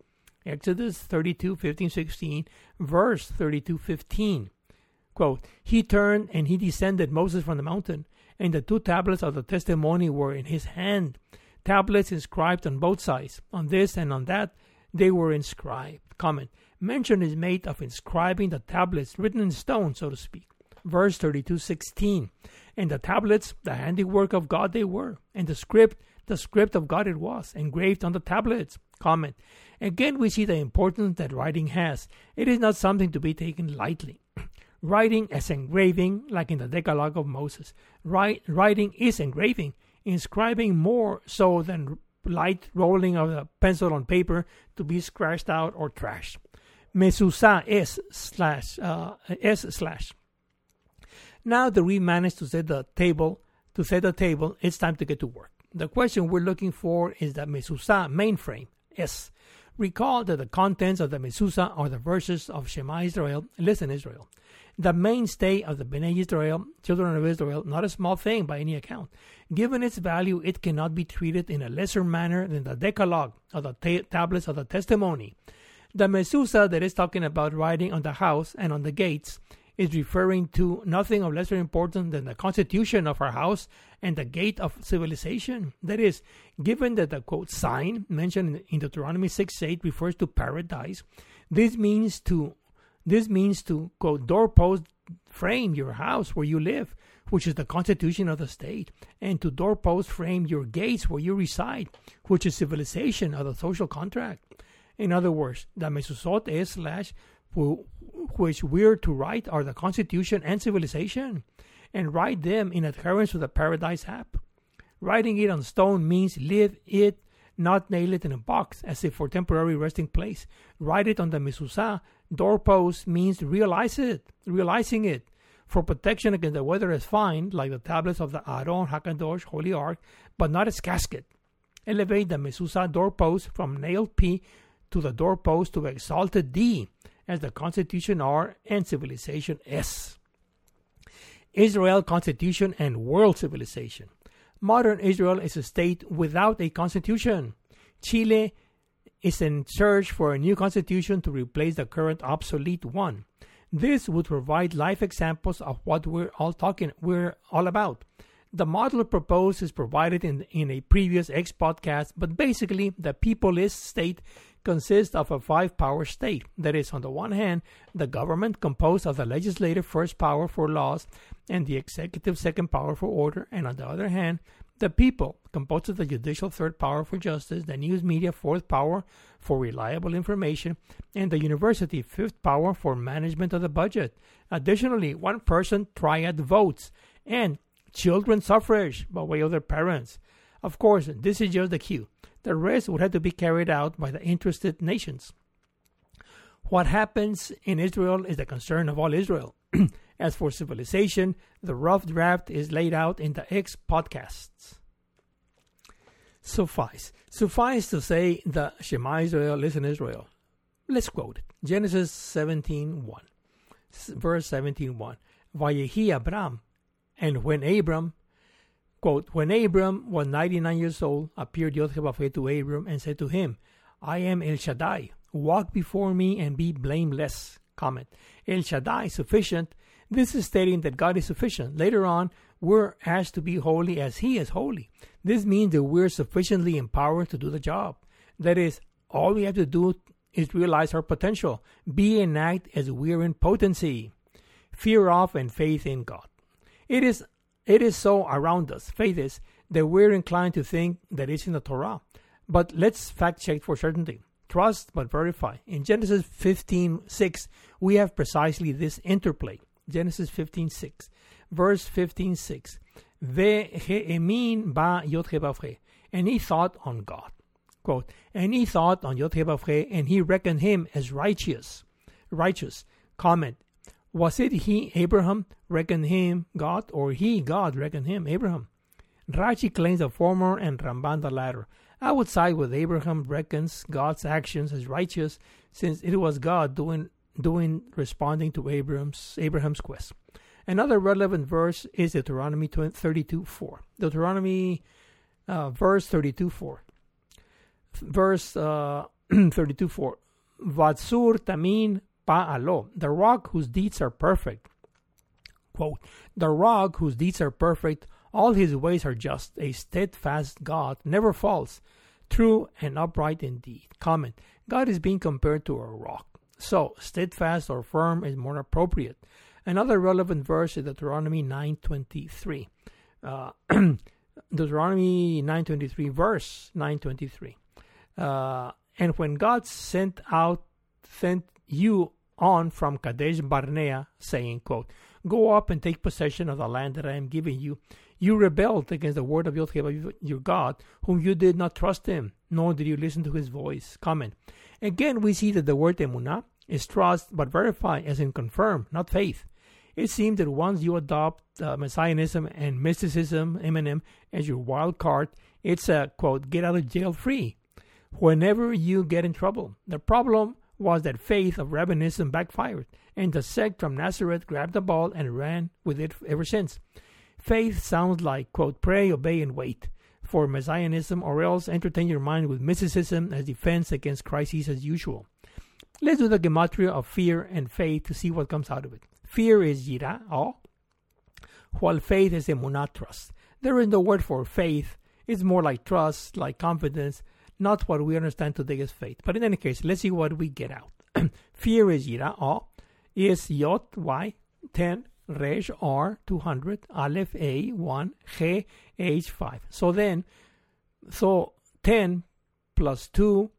Exodus 32 15 16, verse 32 15. Quote, He turned and he descended Moses from the mountain and the two tablets of the testimony were in his hand, tablets inscribed on both sides. On this and on that they were inscribed. Comment. Mention is made of inscribing the tablets written in stone, so to speak. Verse 32 16. And the tablets, the handiwork of God they were, and the script, the script of God it was, engraved on the tablets. Comment. Again, we see the importance that writing has. It is not something to be taken lightly. Writing as engraving, like in the Decalogue of Moses. Write, writing is engraving, inscribing more so than light rolling of the pencil on paper to be scratched out or trashed. Mezuzah S slash uh, S slash. Now that we managed to set the table, to set the table, it's time to get to work. The question we're looking for is the mezuzah mainframe S. Recall that the contents of the mezuzah are the verses of Shema Israel, Listen Israel the mainstay of the Bnei Israel, children of Israel, not a small thing by any account. Given its value, it cannot be treated in a lesser manner than the Decalogue of the ta- tablets of the testimony. The mezuzah that is talking about writing on the house and on the gates is referring to nothing of lesser importance than the constitution of our house and the gate of civilization. That is, given that the quote sign mentioned in Deuteronomy 6 8 refers to paradise, this means to this means to, quote, doorpost frame your house where you live, which is the constitution of the state, and to doorpost frame your gates where you reside, which is civilization of the social contract. In other words, the mezuzot es slash which we're to write are the constitution and civilization, and write them in adherence to the paradise app. Writing it on stone means live it not nail it in a box as if for temporary resting place. Write it on the mezuzah. Doorpost means realize it, realizing it. For protection against the weather is fine, like the tablets of the Aron Hakodesh Holy Ark, but not its casket. Elevate the mezuzah doorpost from nailed P to the doorpost to exalted D, as the Constitution R and Civilization S. Israel Constitution and World Civilization. Modern Israel is a state without a constitution. Chile is in search for a new constitution to replace the current obsolete one. This would provide life examples of what we're all talking we're all about. The model proposed is provided in, in a previous X podcast, but basically, the peopleist state consists of a five power state. That is, on the one hand, the government composed of the legislative first power for laws and the executive second power for order, and on the other hand, the people, composed of the judicial third power for justice, the news media fourth power for reliable information, and the university fifth power for management of the budget. Additionally, one person triad votes and children suffrage by way of their parents. Of course, this is just the cue. The rest would have to be carried out by the interested nations. What happens in Israel is the concern of all Israel. As for civilization, the rough draft is laid out in the X podcasts. Suffice. Suffice to say the Shema Israel, listen Israel. Let's quote it. Genesis 17.1. Verse 17.1. Vayehi Abram. And when Abram, quote, when Abram was 99 years old, appeared Yod to Abram and said to him, I am El Shaddai. Walk before me and be blameless. Comment. El Shaddai, sufficient, this is stating that God is sufficient. Later on, we're asked to be holy as He is holy. This means that we're sufficiently empowered to do the job. That is, all we have to do is realize our potential, be and act as we're in potency, fear of and faith in God. It is it is so around us, faith is, that we're inclined to think that it's in the Torah. But let's fact check for certainty. Trust but verify. In Genesis 15 6, we have precisely this interplay. Genesis 15 6. Verse 15 6. ba And he thought on God. Quote, and he thought on Yod and he reckoned him as righteous. Righteous. Comment. Was it he, Abraham, reckoned him God, or he, God, reckoned him, Abraham? Rashi claims the former and Ramban the latter. I would side with Abraham reckons God's actions as righteous, since it was God doing doing responding to Abraham's Abraham's quest. Another relevant verse is Deuteronomy 32 4. Deuteronomy uh, verse 32 4. Verse uh, 32 4. Vatsur tamin pa'alo, the rock whose deeds are perfect. Quote, the rock whose deeds are perfect, all his ways are just, a steadfast God, never false, true and upright indeed. Comment, God is being compared to a rock. So, steadfast or firm is more appropriate. Another relevant verse is Deuteronomy 9:23. Uh, Deuteronomy 9:23 verse 9:23. Uh, and when God sent out sent you on from Kadesh Barnea, saying, quote, Go up and take possession of the land that I am giving you. You rebelled against the word of your God, whom you did not trust him, nor did you listen to his voice. Comment. Again, we see that the word emunah is trust, but verify as in confirm, not faith. It seems that once you adopt uh, messianism and mysticism, M&M, as your wild card, it's a quote, get out of jail free whenever you get in trouble. The problem was that faith of rabbinism backfired, and the sect from Nazareth grabbed the ball and ran with it ever since. Faith sounds like, quote, pray, obey, and wait for messianism, or else entertain your mind with mysticism as defense against crises as usual. Let's do the gematria of fear and faith to see what comes out of it. Fear is yira, awe, while faith is emunah, trust. There is no word for faith. It's more like trust, like confidence, not what we understand today as faith. But in any case, let's see what we get out. fear is awe, is yot, y, 10, resh, r, 200, aleph, a, 1, he, h, 5. So then, so 10 plus 2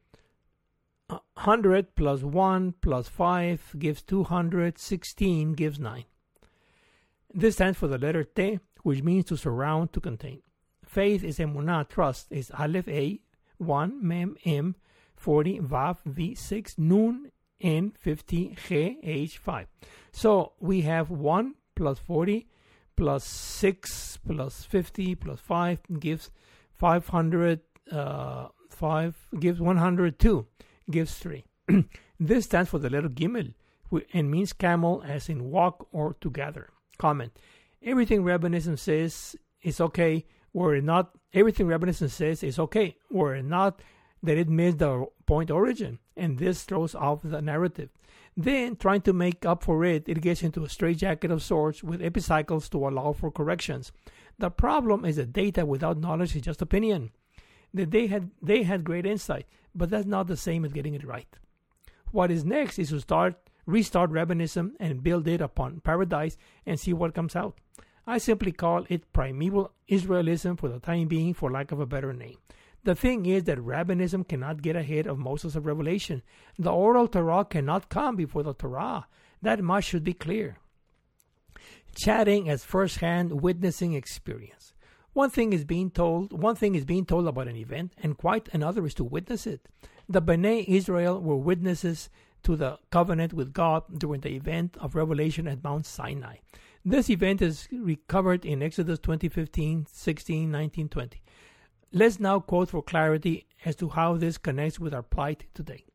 100 plus 1 plus 5 gives 200, 16 gives 9. This stands for the letter T, which means to surround, to contain. Faith is emunah, trust is Aleph A, 1, Mem, M, 40, Vav, V, 6, Nun, N, 50, G, H, 5. So we have 1 plus 40 plus 6 plus 50 plus 5 gives 500, uh, 5 gives 102 gives 3. this stands for the letter Gimel and means camel as in walk or together. Comment. Everything Rabbinism says is okay, were it not, everything Rabbinism says is okay, were it not that it missed the point origin, and this throws off the narrative. Then, trying to make up for it, it gets into a straitjacket of sorts with epicycles to allow for corrections. The problem is that data without knowledge is just opinion. That they had they had great insight, but that's not the same as getting it right. What is next is to start restart rabbinism and build it upon paradise and see what comes out. I simply call it primeval Israelism for the time being, for lack of a better name. The thing is that rabbinism cannot get ahead of Moses of Revelation. The oral Torah cannot come before the Torah. That much should be clear. Chatting as first-hand witnessing experience. One thing is being told, one thing is being told about an event, and quite another is to witness it. The Bnei Israel were witnesses to the covenant with God during the event of revelation at Mount Sinai. This event is recovered in Exodus 20, 15, 16, 19, 20. Let's now quote for clarity as to how this connects with our plight today.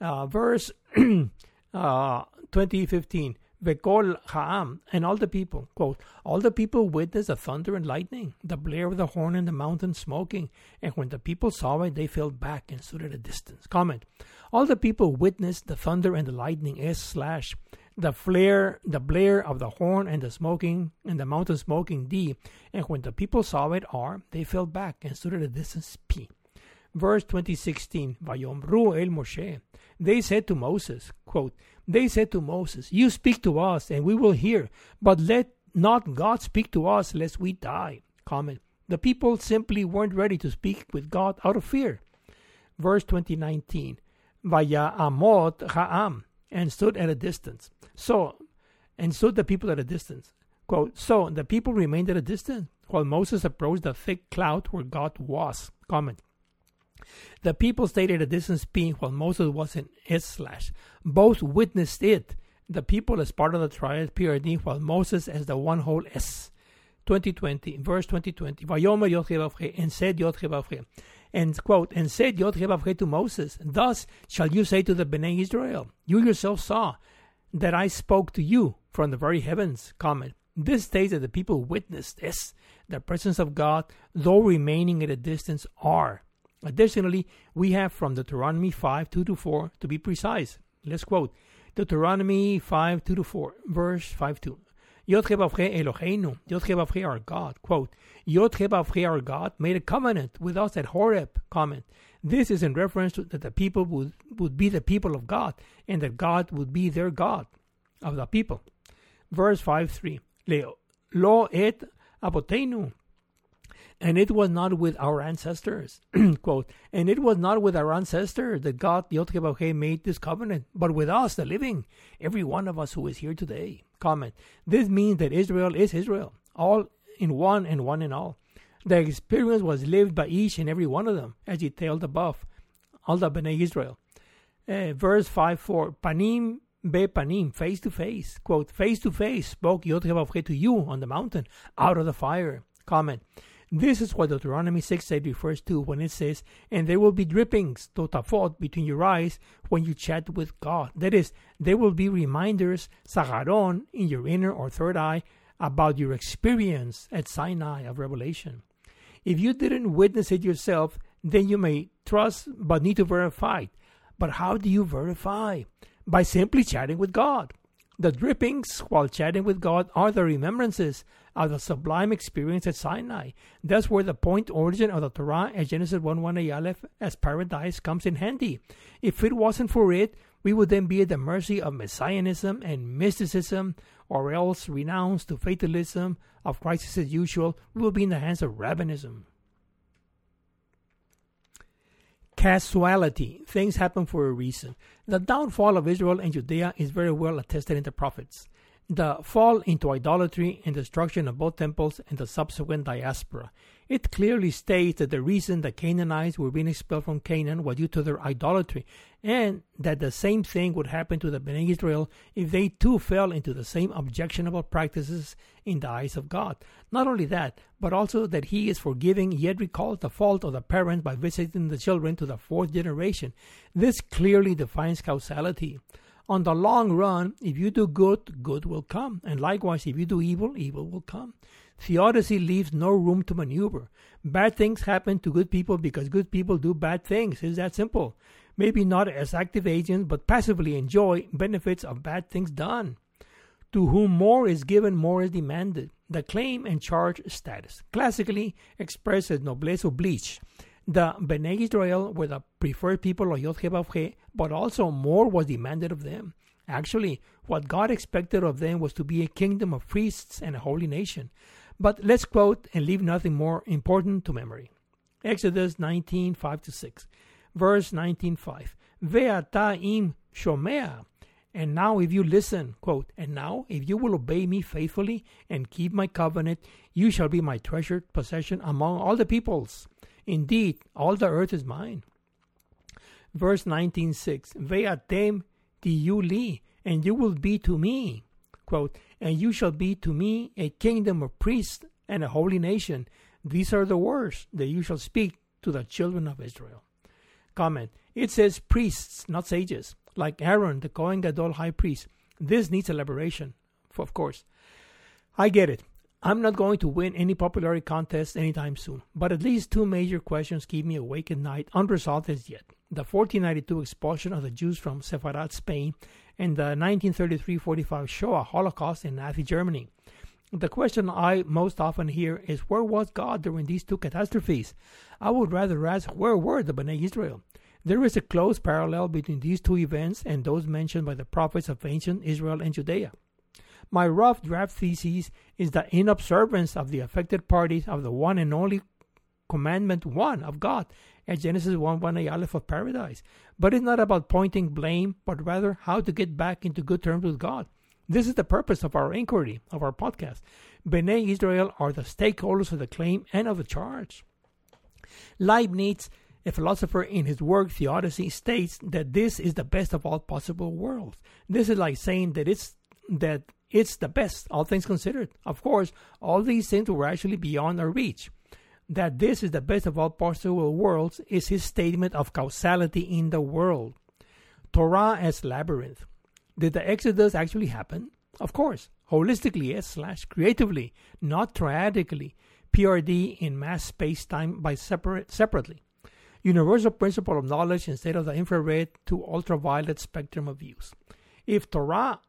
Uh, verse uh, 2015 Vekol Ha'am, and all the people, quote, all the people witnessed the thunder and lightning, the blare of the horn and the mountain smoking, and when the people saw it, they fell back and stood at a distance. Comment, all the people witnessed the thunder and the lightning, S slash, the flare, the blare of the horn and the smoking, and the mountain smoking, D, and when the people saw it, R, they fell back and stood at a distance, P. Verse 2016, Vayomru el Moshe, they said to Moses, quote, they said to Moses, You speak to us, and we will hear, but let not God speak to us, lest we die. Comment. The people simply weren't ready to speak with God out of fear. Verse 2019. Vaya amot ha'am, and stood at a distance. So, and stood the people at a distance. Quote, so the people remained at a distance while Moses approached the thick cloud where God was. Comment. The people stayed at a distance being while Moses was in S slash. Both witnessed it. The people as part of the triad PRD while Moses as the one whole S. 2020, verse 2020. Vayomer Yod and said Yod and quote, and said Yod to Moses, Thus shall you say to the Bnei Israel, You yourself saw that I spoke to you from the very heavens. Comment. This states that the people witnessed this, the presence of God, though remaining at a distance, are. Additionally, we have from Deuteronomy 5 2 to 4 to be precise. Let's quote Deuteronomy 5 2 to 4, verse 5 2. Yod Eloheinu, Yod our God, quote, Yod our God made a covenant with us at Horeb, comment. This is in reference to that the people would, would be the people of God and that God would be their God of the people. Verse 5 3. Lo et apotenu, and it was not with our ancestors, quote, and it was not with our ancestors that God Yotkebahe made this covenant, but with us, the living, every one of us who is here today. Comment. This means that Israel is Israel, all in one and one in all. The experience was lived by each and every one of them, as detailed above. All the Bnei Israel. Uh, verse 5 4 Panim be panim, face to face. Quote, face to face spoke Yotkebahe to you on the mountain, out of the fire. Comment. This is what Deuteronomy 6 8 refers to when it says, And there will be drippings, totafot, between your eyes when you chat with God. That is, there will be reminders, sagaron, in your inner or third eye about your experience at Sinai of Revelation. If you didn't witness it yourself, then you may trust but need to verify. But how do you verify? By simply chatting with God. The drippings while chatting with God are the remembrances of the sublime experience at Sinai. That's where the point origin of the Torah at Genesis 1 1 Aleph as paradise comes in handy. If it wasn't for it, we would then be at the mercy of messianism and mysticism, or else renounced to fatalism of crisis as usual, we will be in the hands of rabbinism. Causality. Things happen for a reason. The downfall of Israel and Judea is very well attested in the prophets. The fall into idolatry and destruction of both temples and the subsequent diaspora. It clearly states that the reason the Canaanites were being expelled from Canaan was due to their idolatry, and that the same thing would happen to the Bnei Israel if they too fell into the same objectionable practices in the eyes of God. Not only that, but also that He is forgiving yet recalls the fault of the parents by visiting the children to the fourth generation. This clearly defines causality. On the long run, if you do good, good will come, and likewise, if you do evil, evil will come. Theodicy leaves no room to maneuver. Bad things happen to good people because good people do bad things. It's that simple. Maybe not as active agents, but passively enjoy benefits of bad things done. To whom more is given, more is demanded. the claim and charge status, classically expressed as noblesse oblige. The Bnei Israel were the preferred people of Yod but also more was demanded of them. Actually, what God expected of them was to be a kingdom of priests and a holy nation. But let's quote and leave nothing more important to memory. Exodus 19 5 to 6. Verse 19 5. Ve'ata im shomea. And now, if you listen, quote, and now, if you will obey me faithfully and keep my covenant, you shall be my treasured possession among all the peoples. Indeed, all the earth is mine. Verse 19.6 Ve'atem diu li, and you will be to me, quote, and you shall be to me a kingdom of priests and a holy nation. These are the words that you shall speak to the children of Israel. Comment. It says priests, not sages, like Aaron, the Kohen Gadol high priest. This needs elaboration, of course. I get it. I'm not going to win any popularity contest anytime soon, but at least two major questions keep me awake at night, unresolved as yet. The 1492 expulsion of the Jews from Sepharad, Spain, and the 1933-45 Shoah Holocaust in Nazi Germany. The question I most often hear is where was God during these two catastrophes? I would rather ask where were the Bnei Israel? There is a close parallel between these two events and those mentioned by the prophets of ancient Israel and Judea. My rough draft thesis is the inobservance of the affected parties of the one and only commandment one of God at Genesis 1 1 a Aleph of paradise. But it's not about pointing blame, but rather how to get back into good terms with God. This is the purpose of our inquiry, of our podcast. Bnei Israel are the stakeholders of the claim and of the charge. Leibniz, a philosopher in his work Theodicy, states that this is the best of all possible worlds. This is like saying that it's that it's the best, all things considered. Of course, all these things were actually beyond our reach. That this is the best of all possible worlds is his statement of causality in the world. Torah as labyrinth. Did the Exodus actually happen? Of course, holistically, yes, slash creatively, not triadically. PRD in mass space time by separate separately. Universal principle of knowledge instead of the infrared to ultraviolet spectrum of views. If Torah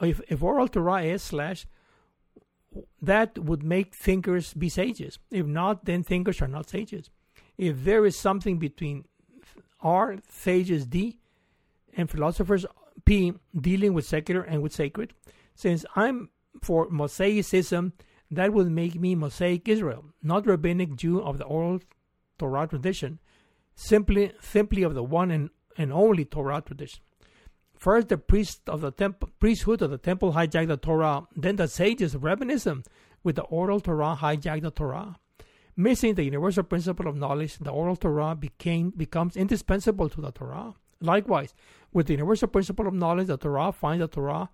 if, if oral Torah is slash, that would make thinkers be sages. If not, then thinkers are not sages. If there is something between R, sages D, and philosophers P, dealing with secular and with sacred, since I'm for Mosaicism, that would make me Mosaic Israel, not rabbinic Jew of the oral Torah tradition, simply simply of the one and, and only Torah tradition. First, the priest of the priesthood of the temple hijacked the Torah. Then the sages of rabbinism with the oral Torah hijacked the Torah. Missing the universal principle of knowledge, the oral Torah became becomes indispensable to the Torah. Likewise, with the universal principle of knowledge, the Torah finds the Torah,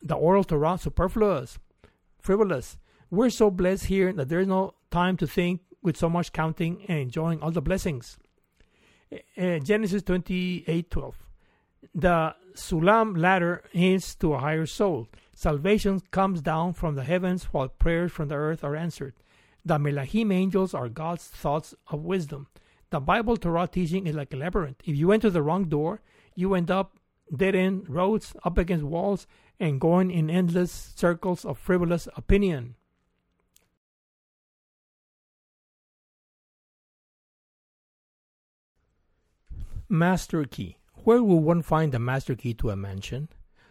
the oral Torah, superfluous, frivolous. We're so blessed here that there's no time to think with so much counting and enjoying all the blessings. Uh, Genesis 28 12. The Sulam ladder hints to a higher soul. Salvation comes down from the heavens while prayers from the earth are answered. The Malachim angels are God's thoughts of wisdom. The Bible Torah teaching is like a labyrinth. If you enter the wrong door, you end up dead end roads, up against walls, and going in endless circles of frivolous opinion. Master Key where will one find the master key to a mansion?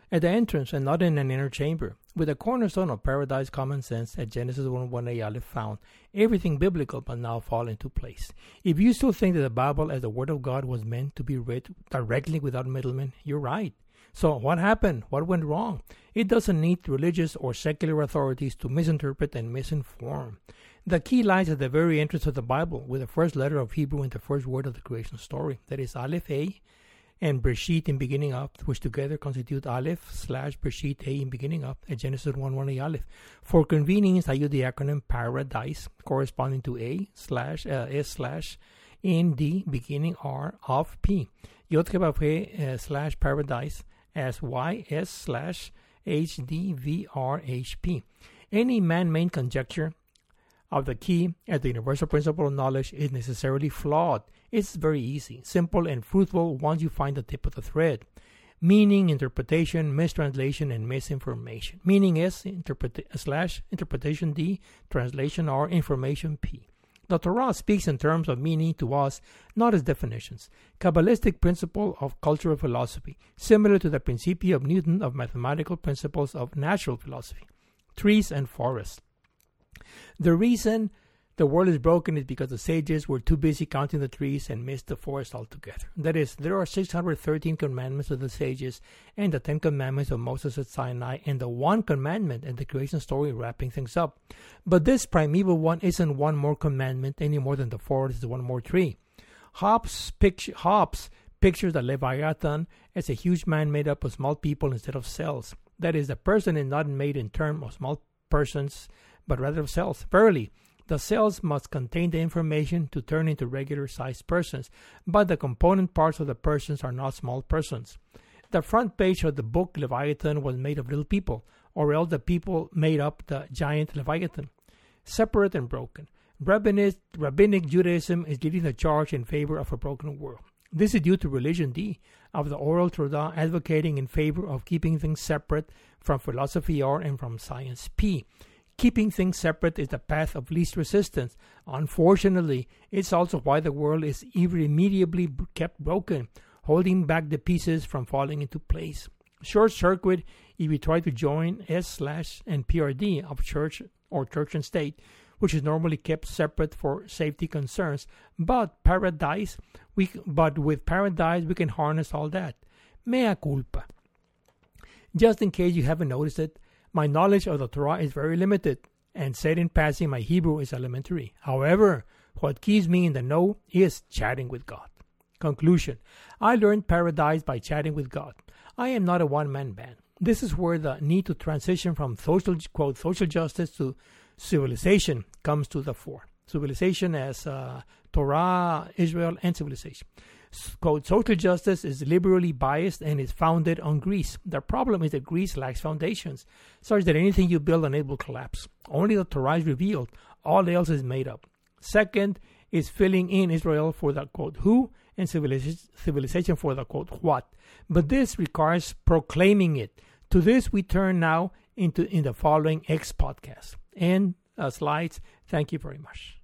At the entrance and not in an inner chamber. With the cornerstone of paradise common sense at Genesis 1 1 a Aleph found, everything biblical but now fall into place. If you still think that the Bible as the Word of God was meant to be read directly without middlemen, you're right. So, what happened? What went wrong? It doesn't need religious or secular authorities to misinterpret and misinform. The key lies at the very entrance of the Bible, with the first letter of Hebrew in the first word of the creation story. That is Aleph A, and Bereshit in beginning up, which together constitute Aleph slash Bereshit A in beginning up at Genesis 1 1 A Aleph. For convenience, I use the acronym Paradise corresponding to A slash uh, S slash in D beginning R of P. Yod uh, slash Paradise as Y S slash H D V R H P. Any man made conjecture of the key as the universal principle of knowledge is necessarily flawed. It's very easy, simple, and fruitful once you find the tip of the thread. meaning, interpretation, mistranslation, and misinformation. Meaning S interpret- slash interpretation D, translation R, information P. The Torah speaks in terms of meaning to us, not as definitions. Kabbalistic principle of cultural philosophy, similar to the Principia of Newton of mathematical principles of natural philosophy. Trees and forests. The reason the world is broken is because the sages were too busy counting the trees and missed the forest altogether. That is, there are 613 commandments of the sages and the Ten Commandments of Moses at Sinai and the one commandment in the creation story wrapping things up. But this primeval one isn't one more commandment any more than the forest is one more tree. Hobbes, Hobbes pictures the Leviathan as a huge man made up of small people instead of cells. That is, the person is not made in terms of small persons, but rather of cells. Verily, the cells must contain the information to turn into regular sized persons, but the component parts of the persons are not small persons. The front page of the book Leviathan was made of little people, or else the people made up the giant Leviathan. Separate and broken. Rabbinic, Rabbinic Judaism is leading the charge in favor of a broken world. This is due to religion D of the oral Torah advocating in favor of keeping things separate from philosophy R and from science P. Keeping things separate is the path of least resistance. Unfortunately, it's also why the world is irremediably kept broken, holding back the pieces from falling into place. Short circuit if you try to join S slash and PRD of church or church and state, which is normally kept separate for safety concerns. But paradise, we but with paradise we can harness all that. Mea culpa. Just in case you haven't noticed it, my knowledge of the Torah is very limited, and said in passing, my Hebrew is elementary. However, what keeps me in the know is chatting with God. Conclusion I learned paradise by chatting with God. I am not a one man band. This is where the need to transition from social quote social justice to civilization comes to the fore. Civilization as uh, Torah, Israel, and civilization. Quote, social justice is liberally biased and is founded on Greece. The problem is that Greece lacks foundations, such that anything you build on it will collapse. Only the Torah is revealed, all else is made up. Second is filling in Israel for the quote who and civilization for the quote what. But this requires proclaiming it. To this we turn now into in the following X podcast and uh, slides. Thank you very much.